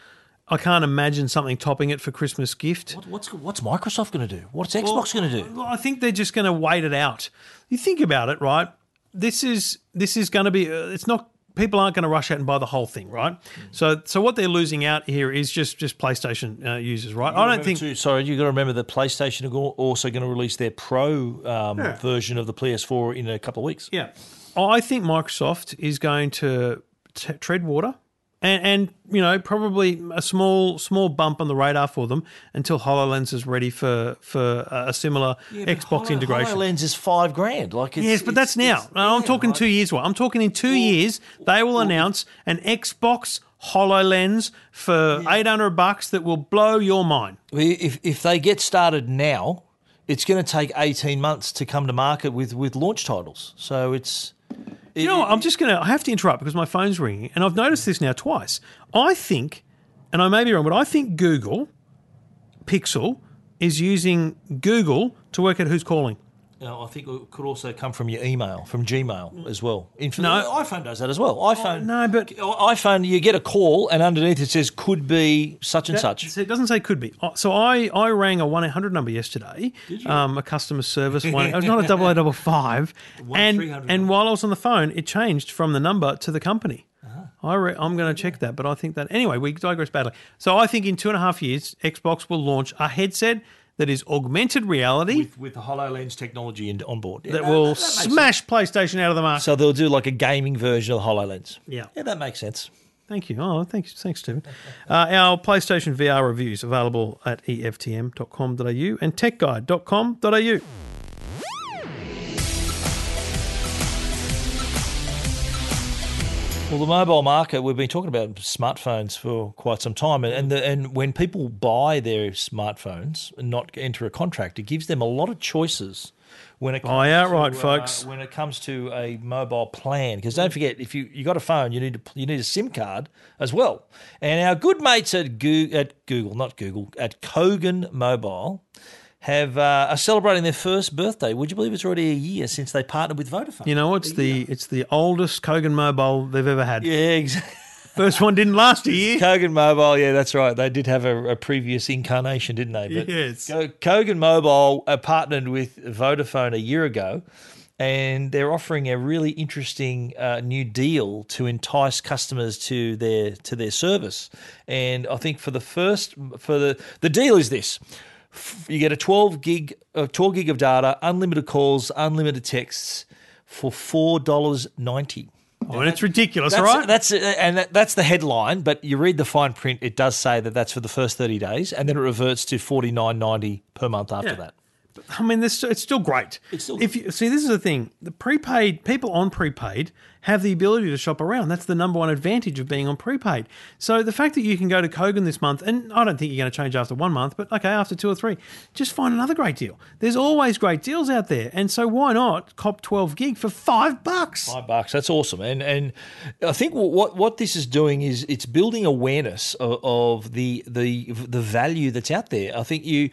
I can't imagine something topping it for Christmas gift. What, what's what's Microsoft going to do? What's Xbox going to do? Well, I think they're just going to wait it out. You think about it, right? This is this is going to be. Uh, it's not. People aren't going to rush out and buy the whole thing, right? So, so what they're losing out here is just just PlayStation uh, users, right? I don't think. Too, sorry, you got to remember that PlayStation are also going to release their Pro um, version of the PS4 in a couple of weeks. Yeah, I think Microsoft is going to t- tread water, and and you know probably a small small bump on the radar for them until Hololens is ready for for a similar Xbox integration. HoloLens is five grand. Like it's, Yes, but that's now. I'm yeah, talking right. two years. away. I'm talking in two years. They will announce an Xbox Hololens for 800 bucks that will blow your mind. If if they get started now, it's going to take eighteen months to come to market with with launch titles. So it's You know, what? I'm just going to. I have to interrupt because my phone's ringing, and I've noticed this now twice. I think, and I may be wrong, but I think Google Pixel is using Google to work out who's calling. I think it could also come from your email, from Gmail as well. In No. iPhone does that as well. iPhone, no, but- iPhone, you get a call and underneath it says could be such and That- such. so It doesn't say could be. Uh, So I, I rang a one eight hundred number yesterday. Um, a customer service one. It was not a double eight double five. And 1300 and while I was on the phone, it changed from the number to the company. Uh-huh. I re- I'm going to check that, but I think that anyway. We digress badly. So I think in two and a half years, Xbox will launch a headset that is augmented reality With, with the HoloLens technology in, on board. Yeah, that no, will that- that makes sense. smash PlayStation out of the market. So they'll do like a gaming version of HoloLens. Yeah. Yeah, that makes sense. Thank you. Oh, thanks, thanks, Stephen. Uh, our PlayStation VR reviews available at eftm.com.au and techguide.com.au. Well, the mobile market, we've been talking about smartphones for quite some time. And, and, the, and when people buy their smartphones and not enter a contract, it gives them a lot of choices when it comes Buy outright, to, uh, folks. when it comes to a mobile plan. Because don't forget, if you, you got a phone, you need to, you need a SIM card as well. And our good mates at, Goo at Google, not Google, at Kogan Mobile have uh, are celebrating their first birthday. Would you believe it's already a year since they partnered with Vodafone? You know, it's the it's the oldest Kogan mobile they've ever had. yeah, exactly. First one didn't last a year. Kogan Mobile, yeah, that's right. They did have a, a previous incarnation, didn't they? But Yes. Kogan Mobile uh, partnered with Vodafone a year ago, and they're offering a really interesting uh, new deal to entice customers to their to their service. And I think for the first for the the deal is this. You get a 12 gig, uh, 12 gig of data, unlimited calls, unlimited texts for four dollars ninety. Oh, and it's ridiculous, That's, right? That's uh, and that, that's the headline. But you read the fine print; it does say that that's for the first thirty days, and then it reverts to forty nine ninety per month after Yeah. that. I mean, this it's still great. It's still- if you see, this is the thing: the prepaid people on prepaid have the ability to shop around. That's the number one advantage of being on prepaid. So the fact that you can go to Kogan this month, and I don't think you're going to change after one month, but okay, after two or three, just find another great deal. There's always great deals out there, and so why not cop 12 gig for five bucks? Five bucks. That's awesome. And and I think what what this is doing is it's building awareness of, of the the the value that's out there. I think you,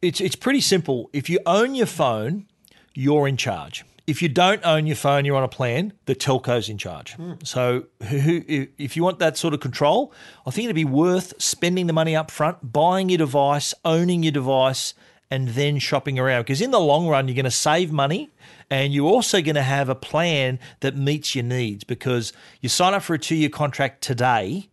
it's it's pretty simple. If you own your phone, you're in charge. If you don't own your phone, you're on a plan. The telco's in charge. Hmm. So, who, who- if you want that sort of control, I think it'd be worth spending the money up front, buying your device, owning your device, and then shopping around. Because in the long run, you're going to save money and you're also going to have a plan that meets your needs because you sign up for a two year contract today.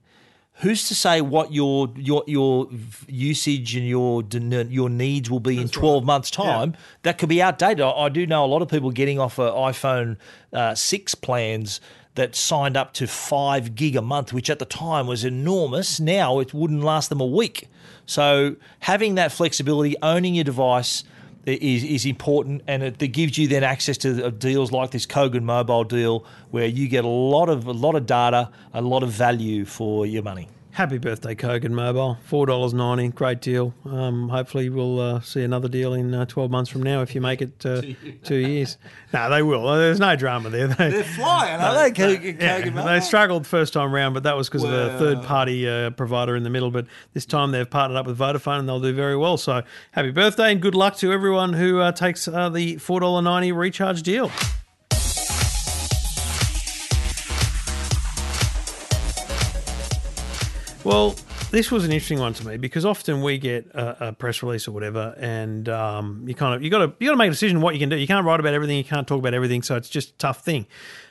Who's to say what your your your usage and your your needs will be in 12 months time? That could be outdated. I, I do know a lot of people getting off a iphone uh, 6 plans that signed up to 5 gig a month which at the time was enormous. Now it wouldn't last them a week. So having that flexibility owning your device is, is important, and it, it gives you then access to uh, deals like this Kogan mobile deal, where you get a lot of a lot of data, a lot of value for your money. Happy birthday, Kogan Mobile. Four dollars ninety, great deal. Um, hopefully, we'll uh, see another deal in uh, twelve months from now if you make it uh, two years. no, they will. There's no drama there. They, They're flying, aren't they? Kogan, yeah, Kogan they struggled first time round, but that was because of a third party uh, provider in the middle. But this time they've partnered up with Vodafone and they'll do very well. So happy birthday and good luck to everyone who uh, takes uh, the four dollar ninety recharge deal. Well, this was an interesting one to me because often we get a, a press release or whatever, and um, you kind of you got to you got to make a decision what you can do. You can't write about everything, you can't talk about everything, so it's just a tough thing.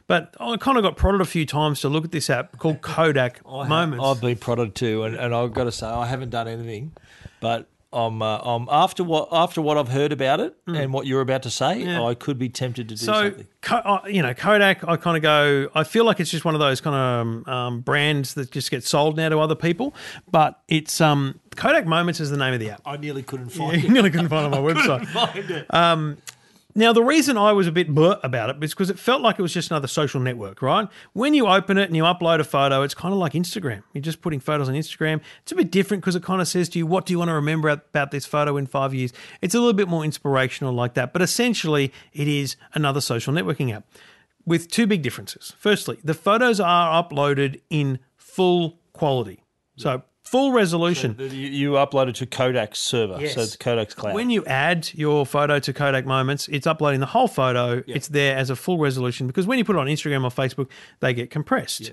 But I kind of got prodded a few times to look at this app called Kodak Moments. I've been prodded too, and, and I've got to say I haven't done anything, but I'm, uh, I'm after what after what I've heard about it and what you're about to say. Yeah. I could be tempted to do so, something. Ko- uh, you know, Kodak, I kind of go, I feel like it's just one of those kind of um, um, brands that just get sold now to other people. But it's um, Kodak Moments is the name of the app. I nearly couldn't Yeah, find you it. nearly couldn't find it on my website. Find it. Now, the reason I was a bit bleh about it is because it felt like it was just another social network, right? When you open it and you upload a photo, it's kind of like Instagram. You're just putting photos on Instagram. It's a bit different because it kind of says to you, what do you want to remember about this photo in five years? It's a little bit more inspirational like that. But essentially, it is another social networking app with two big differences. Firstly, the photos are uploaded in full quality. So, full resolution. You, you uploaded to Kodak's server, Yes. so it's Kodak's cloud. When you add your photo to Kodak Moments, it's uploading the whole photo. It's there as a full resolution because when you put it on Instagram or Facebook, they get compressed.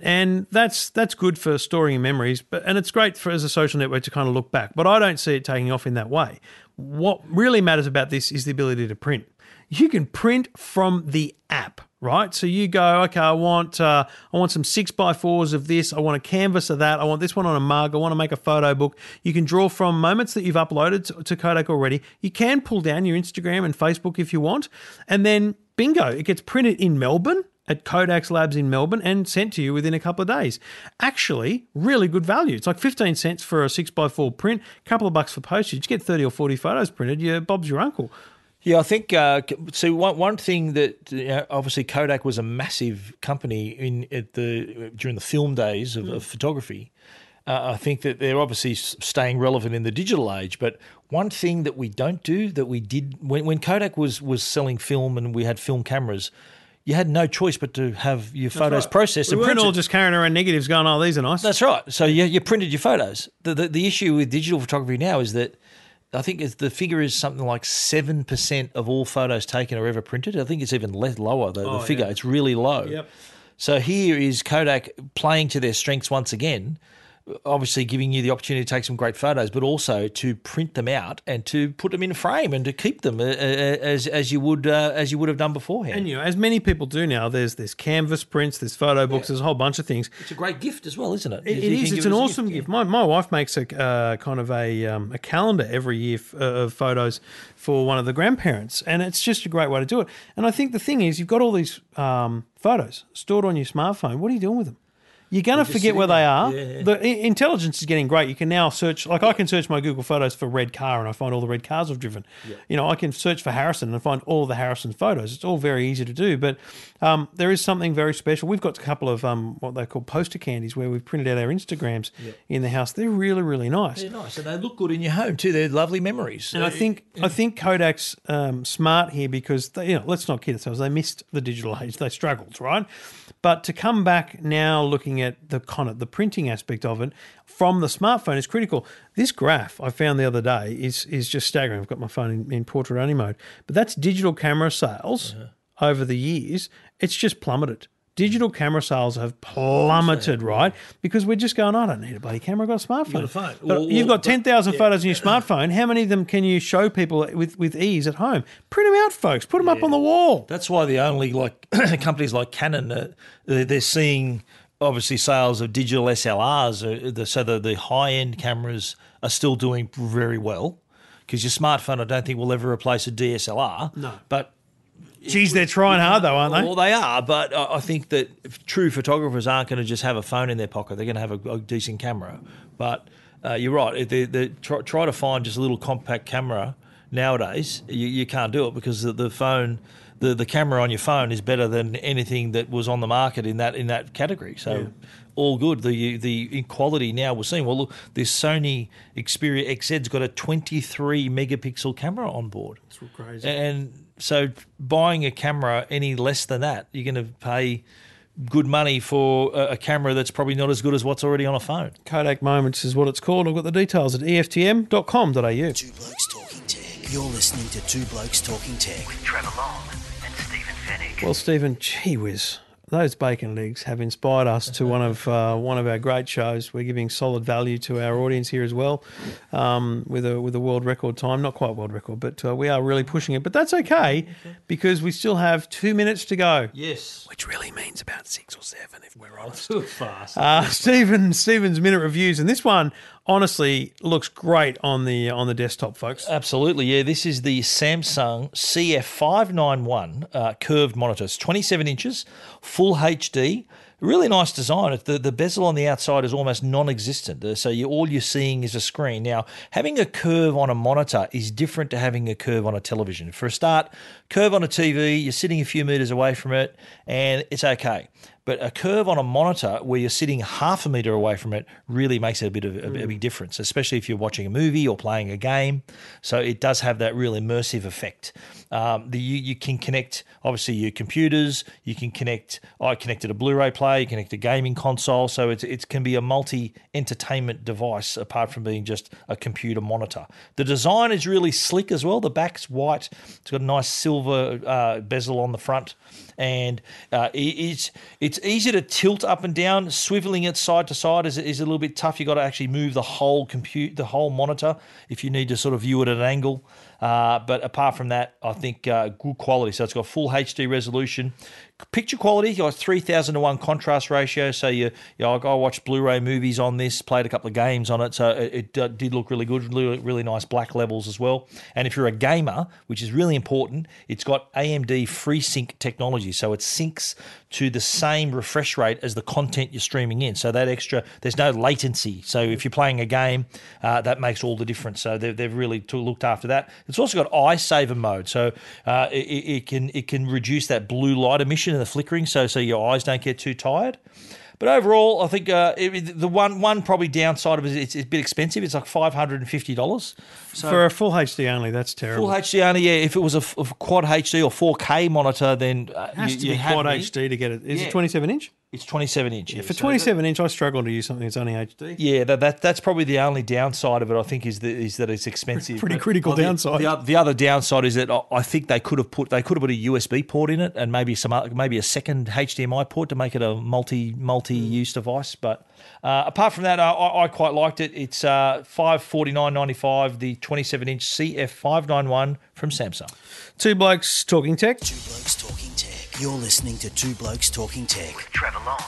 And that's that's good for storing your memories, but and it's great for as a social network to kind of look back. But I don't see it taking off in that way. What really matters about this is the ability to print. You can print from the app, right? So you go, okay, I want uh, I want some six by fours of this. I want a canvas of that. I want this one on a mug. I want to make a photo book. You can draw from moments that you've uploaded to, to Kodak already. You can pull down your Instagram and Facebook if you want, and then bingo, it gets printed in Melbourne at Kodak's labs in Melbourne and sent to you within a couple of days. Actually, really good value. It's like 15 cents for a 6x4 print, a couple of bucks for postage. You get 30 or 40 photos printed. Yeah, Bob's your uncle. Yeah, I think uh, so. One one thing that you know, obviously Kodak was a massive company in at the during the film days of, of photography. Uh, I think that they're obviously staying relevant in the digital age. But one thing that we don't do that we did when, when Kodak was was selling film and we had film cameras, you had no choice but to have your photos processed We and weren't printed. all just carrying around negatives going, oh, these are nice. That's right. So you, you printed your photos. The, the the issue with digital photography now is that I think the figure is something like seven percent of all photos taken are ever printed. I think it's even less lower the, the oh, figure. It's really low. Yep. So here is Kodak playing to their strengths once again. Obviously, giving you the opportunity to take some great photos, but also to print them out and to put them in a frame and to keep them uh, uh, as as you would uh, as you would have done beforehand. And you know, as many people do now, there's there's canvas prints, there's photo books, there's a whole bunch of things. it's a great gift as well, isn't it? It, it is. It's it an awesome gift. My, my wife makes a uh, kind of a um, a calendar every year f- uh, of photos for one of the grandparents, and it's just a great way to do it. And I think the thing is, you've got all these um, photos stored on your smartphone. What are you doing with them? You're going to forget where they are. The intelligence is getting great. You can now search, like I can search my Google Photos for red car, and I find all the red cars I've driven. You know, I can search for Harrison and find all the Harrison photos. It's all very easy to do, but um, there is something very special. We've got a couple of um, what they call poster candies where we've printed out our Instagrams in the house. They're really, really nice. They're nice and they look good in your home too. They're lovely memories. And I think I think Kodak's um, smart here because they, you know let's not kid ourselves. They missed the digital age. They struggled, right? But to come back now, looking at the kind of the printing aspect of it from the smartphone is critical. This graph I found the other day is is just staggering. I've got my phone in, in portrait only mode, but that's digital camera sales over the years. It's just plummeted. Digital camera sales have plummeted, right? Because we're just going, I don't need a bloody camera. I've got a smartphone. phone. But Or- you've got but- 10,000 photos on your smartphone. How many of them can you show people with, with ease at home? Print them out, folks. Put them up on the wall. That's why the only like companies like Canon, uh, they're seeing obviously sales of digital SLRs, are the, so the, the high end cameras are still doing very well. Because your smartphone, I don't think will ever replace a DSLR. No. but Geez, they're trying hard though, aren't they? well, they are, but I I think that if true photographers aren't going to just have a phone in their pocket. They're going to have a, a decent camera. But uh, you're right. They, they try, try to find just a little compact camera nowadays. You, you can't do it because the, the phone, the, the camera on your phone is better than anything that was on the market in that in that category. So. All good. The the quality now we're seeing. Well, look, this Sony Xperia XZ's got a 23 megapixel camera on board. That's crazy. And so buying a camera any less than that, you're going to pay good money for a, a camera that's probably not as good as what's already on a phone. Kodak Moments is what it's called. I've got the details at eftm.com.au. Two Blokes Talking Tech. You're listening to Two Blokes Talking Tech. With Trevor Long and Stephen Fenech. Well, Stephen, gee whiz, those bacon legs have inspired us to one of uh, one of our great shows. We're giving solid value to our audience here as well, um, with a with a world record time, not quite world record, but uh, we are really pushing it. But that's okay because we still have two minutes to go, Yes. which really means about six or seven if we're honest. Too fast. Uh, Stephen Stephen's minute reviews, and this one honestly looks great on the on the desktop, folks. Absolutely, yeah. This is the Samsung CF591 uh, curved monitor. It's 27 inches, full HD. Really nice design. The, the bezel on the outside is almost non-existent, Uh, so you, all you're seeing is a screen. Now, having a curve on a monitor is different to having a curve on a television. For a start, curve on a TV, you're sitting a few meters away from it, and it's okay. But a curve on a monitor where you're sitting half a meter away from it really makes a bit of a, a big difference, especially if you're watching a movie or playing a game. So it does have that real immersive effect. Um, the you, you can connect obviously your computers. You can connect. I connected a Blu-ray player. You connect a gaming console. So it's it can be a multi-entertainment device apart from being just a computer monitor. The design is really slick as well. The back's white. It's got a nice silver uh, bezel on the front and uh, it's it's easy to tilt up and down. Swiveling it side to side is, is a little bit tough. You have got to actually move the whole compute, the whole monitor, if you need to sort of view it at an angle. Uh, but apart from that, I think uh, good quality. So it's got full HD resolution. Picture quality, you got 3000 to 1 contrast ratio. So you, you know, I watched Blu ray movies on this, played a couple of games on it. So it, it uh, did look really good, really, really nice black levels as well. And if you're a gamer, which is really important, it's got AMD FreeSync technology. So it syncs to the same refresh rate as the content you're streaming in. So that extra, there's no latency. So if you're playing a game, uh, that makes all the difference. So they've, they've really looked after that. It's also got eye saver mode. So uh, it it can it can reduce that blue light emission and the flickering. So so your eyes don't get too tired. But overall, I think uh, it, the one one probably downside of it is it's, it's a bit expensive. It's like five hundred and fifty dollars. So For a full HD only, that's terrible. full HD only. Yeah, if it was a, f- a quad HD or four K monitor, then uh, it has you, to you be quad me. HD to get it. Is Yeah. it 27 inch? It's twenty seven inch. yeah. For So 27 inch, I struggle to use something that's only HD. Yeah, that, that that's probably the only downside of it. I think is that is that it's expensive. Pretty But- critical the- downside. The, oth- the other downside is that I- I think they could have put they could have put a USB port in it and maybe some other, maybe a second HDMI port to make it a multi multi use device. But uh, apart from that, I, I I quite liked it. It's uh, five forty nine ninety five. The twenty seven inch CF five nine one from Samsung. Two blokes talking tech. Two Blokes Talking Tech. You're listening to Two Blokes Talking Tech. With Trevor Long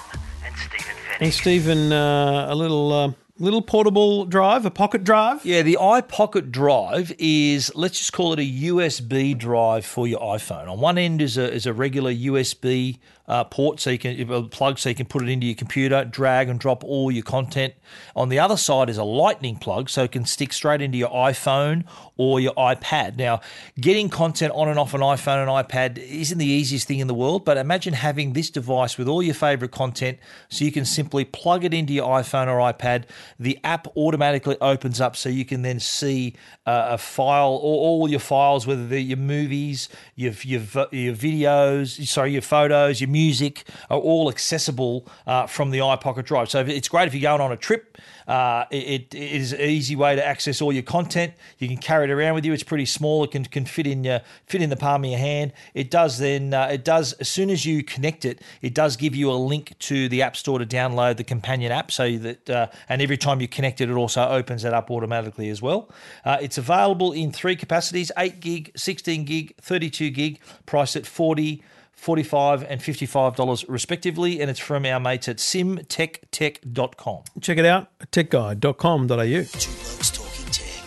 and Stephen Hey, Stephen, uh, a little uh, little portable drive, a pocket drive. Yeah, the iPocket Drive is let's just call it a USB drive for your iPhone. On one end is a is a regular USB uh, port, so you can a plug, so you can put it into your computer, drag and drop all your content. On the other side is a Lightning plug, so it can stick straight into your iPhone or your iPad. Now, getting content on and off an iPhone and iPad isn't the easiest thing in the world, but imagine having this device with all your favorite content, so you can simply plug it into your iPhone or iPad. The app automatically opens up, so you can then see uh, a file, or all your files, whether they're your movies, your your your videos, sorry, your photos, your music, are all accessible uh, from the iPocket Drive. So it's great if you're going on a trip. Uh, it, it is an easy way to access all your content. You can carry it around with you. It's pretty small. It can, can fit in your fit in the palm of your hand. It does then. Uh, it does as soon as you connect it. It does give you a link to the App Store to download the companion app. So that uh, and every time you connect it, it also opens that up automatically as well. Uh, it's available in three capacities: eight gig, sixteen gig, thirty-two gig, priced at forty. $45 and $55 respectively, and it's from our mates at simtechtech.com. Check it out, techguide.com.au.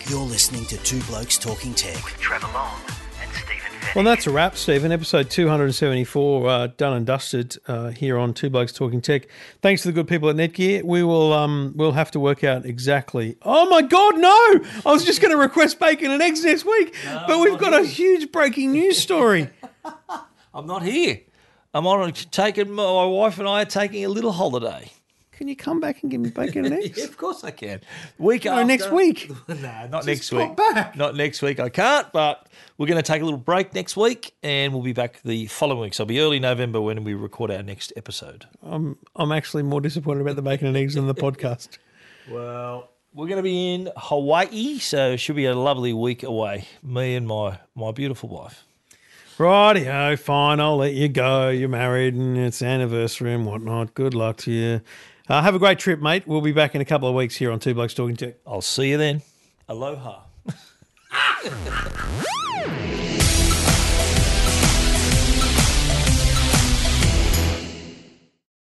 You're listening to Two Blokes Talking Tech. with Trevor Long and Stephen Fenech. Well, that's a wrap, Stephen. Episode 274 uh, done and dusted uh, here on Two Blokes Talking Tech. Thanks to the good people at Netgear. We will um, we'll have to work out exactly. Oh my God, no! I was just going to request bacon and eggs next week, but we've got a huge breaking news story. I'm not here. I'm on taking my wife and I are taking a little holiday. Can you come back and give me bacon and eggs? Yeah, of course I can. Week No, after, next week. no, not next week. back. Not next week. I can't. But we're going to take a little break next week, and we'll be back the following week. So it'll be early November when we record our next episode. I'm I'm actually more disappointed about the bacon and eggs than the podcast. Well, we're going to be in Hawaii, so it should be a lovely week away. Me and my my beautiful wife. Rightio, fine. I'll let you go. You're married and it's anniversary and whatnot. Good luck to you. Uh, have a great trip, mate. We'll be back in a couple of weeks here on Two Blokes Talking Tech. I'll see you then. Aloha.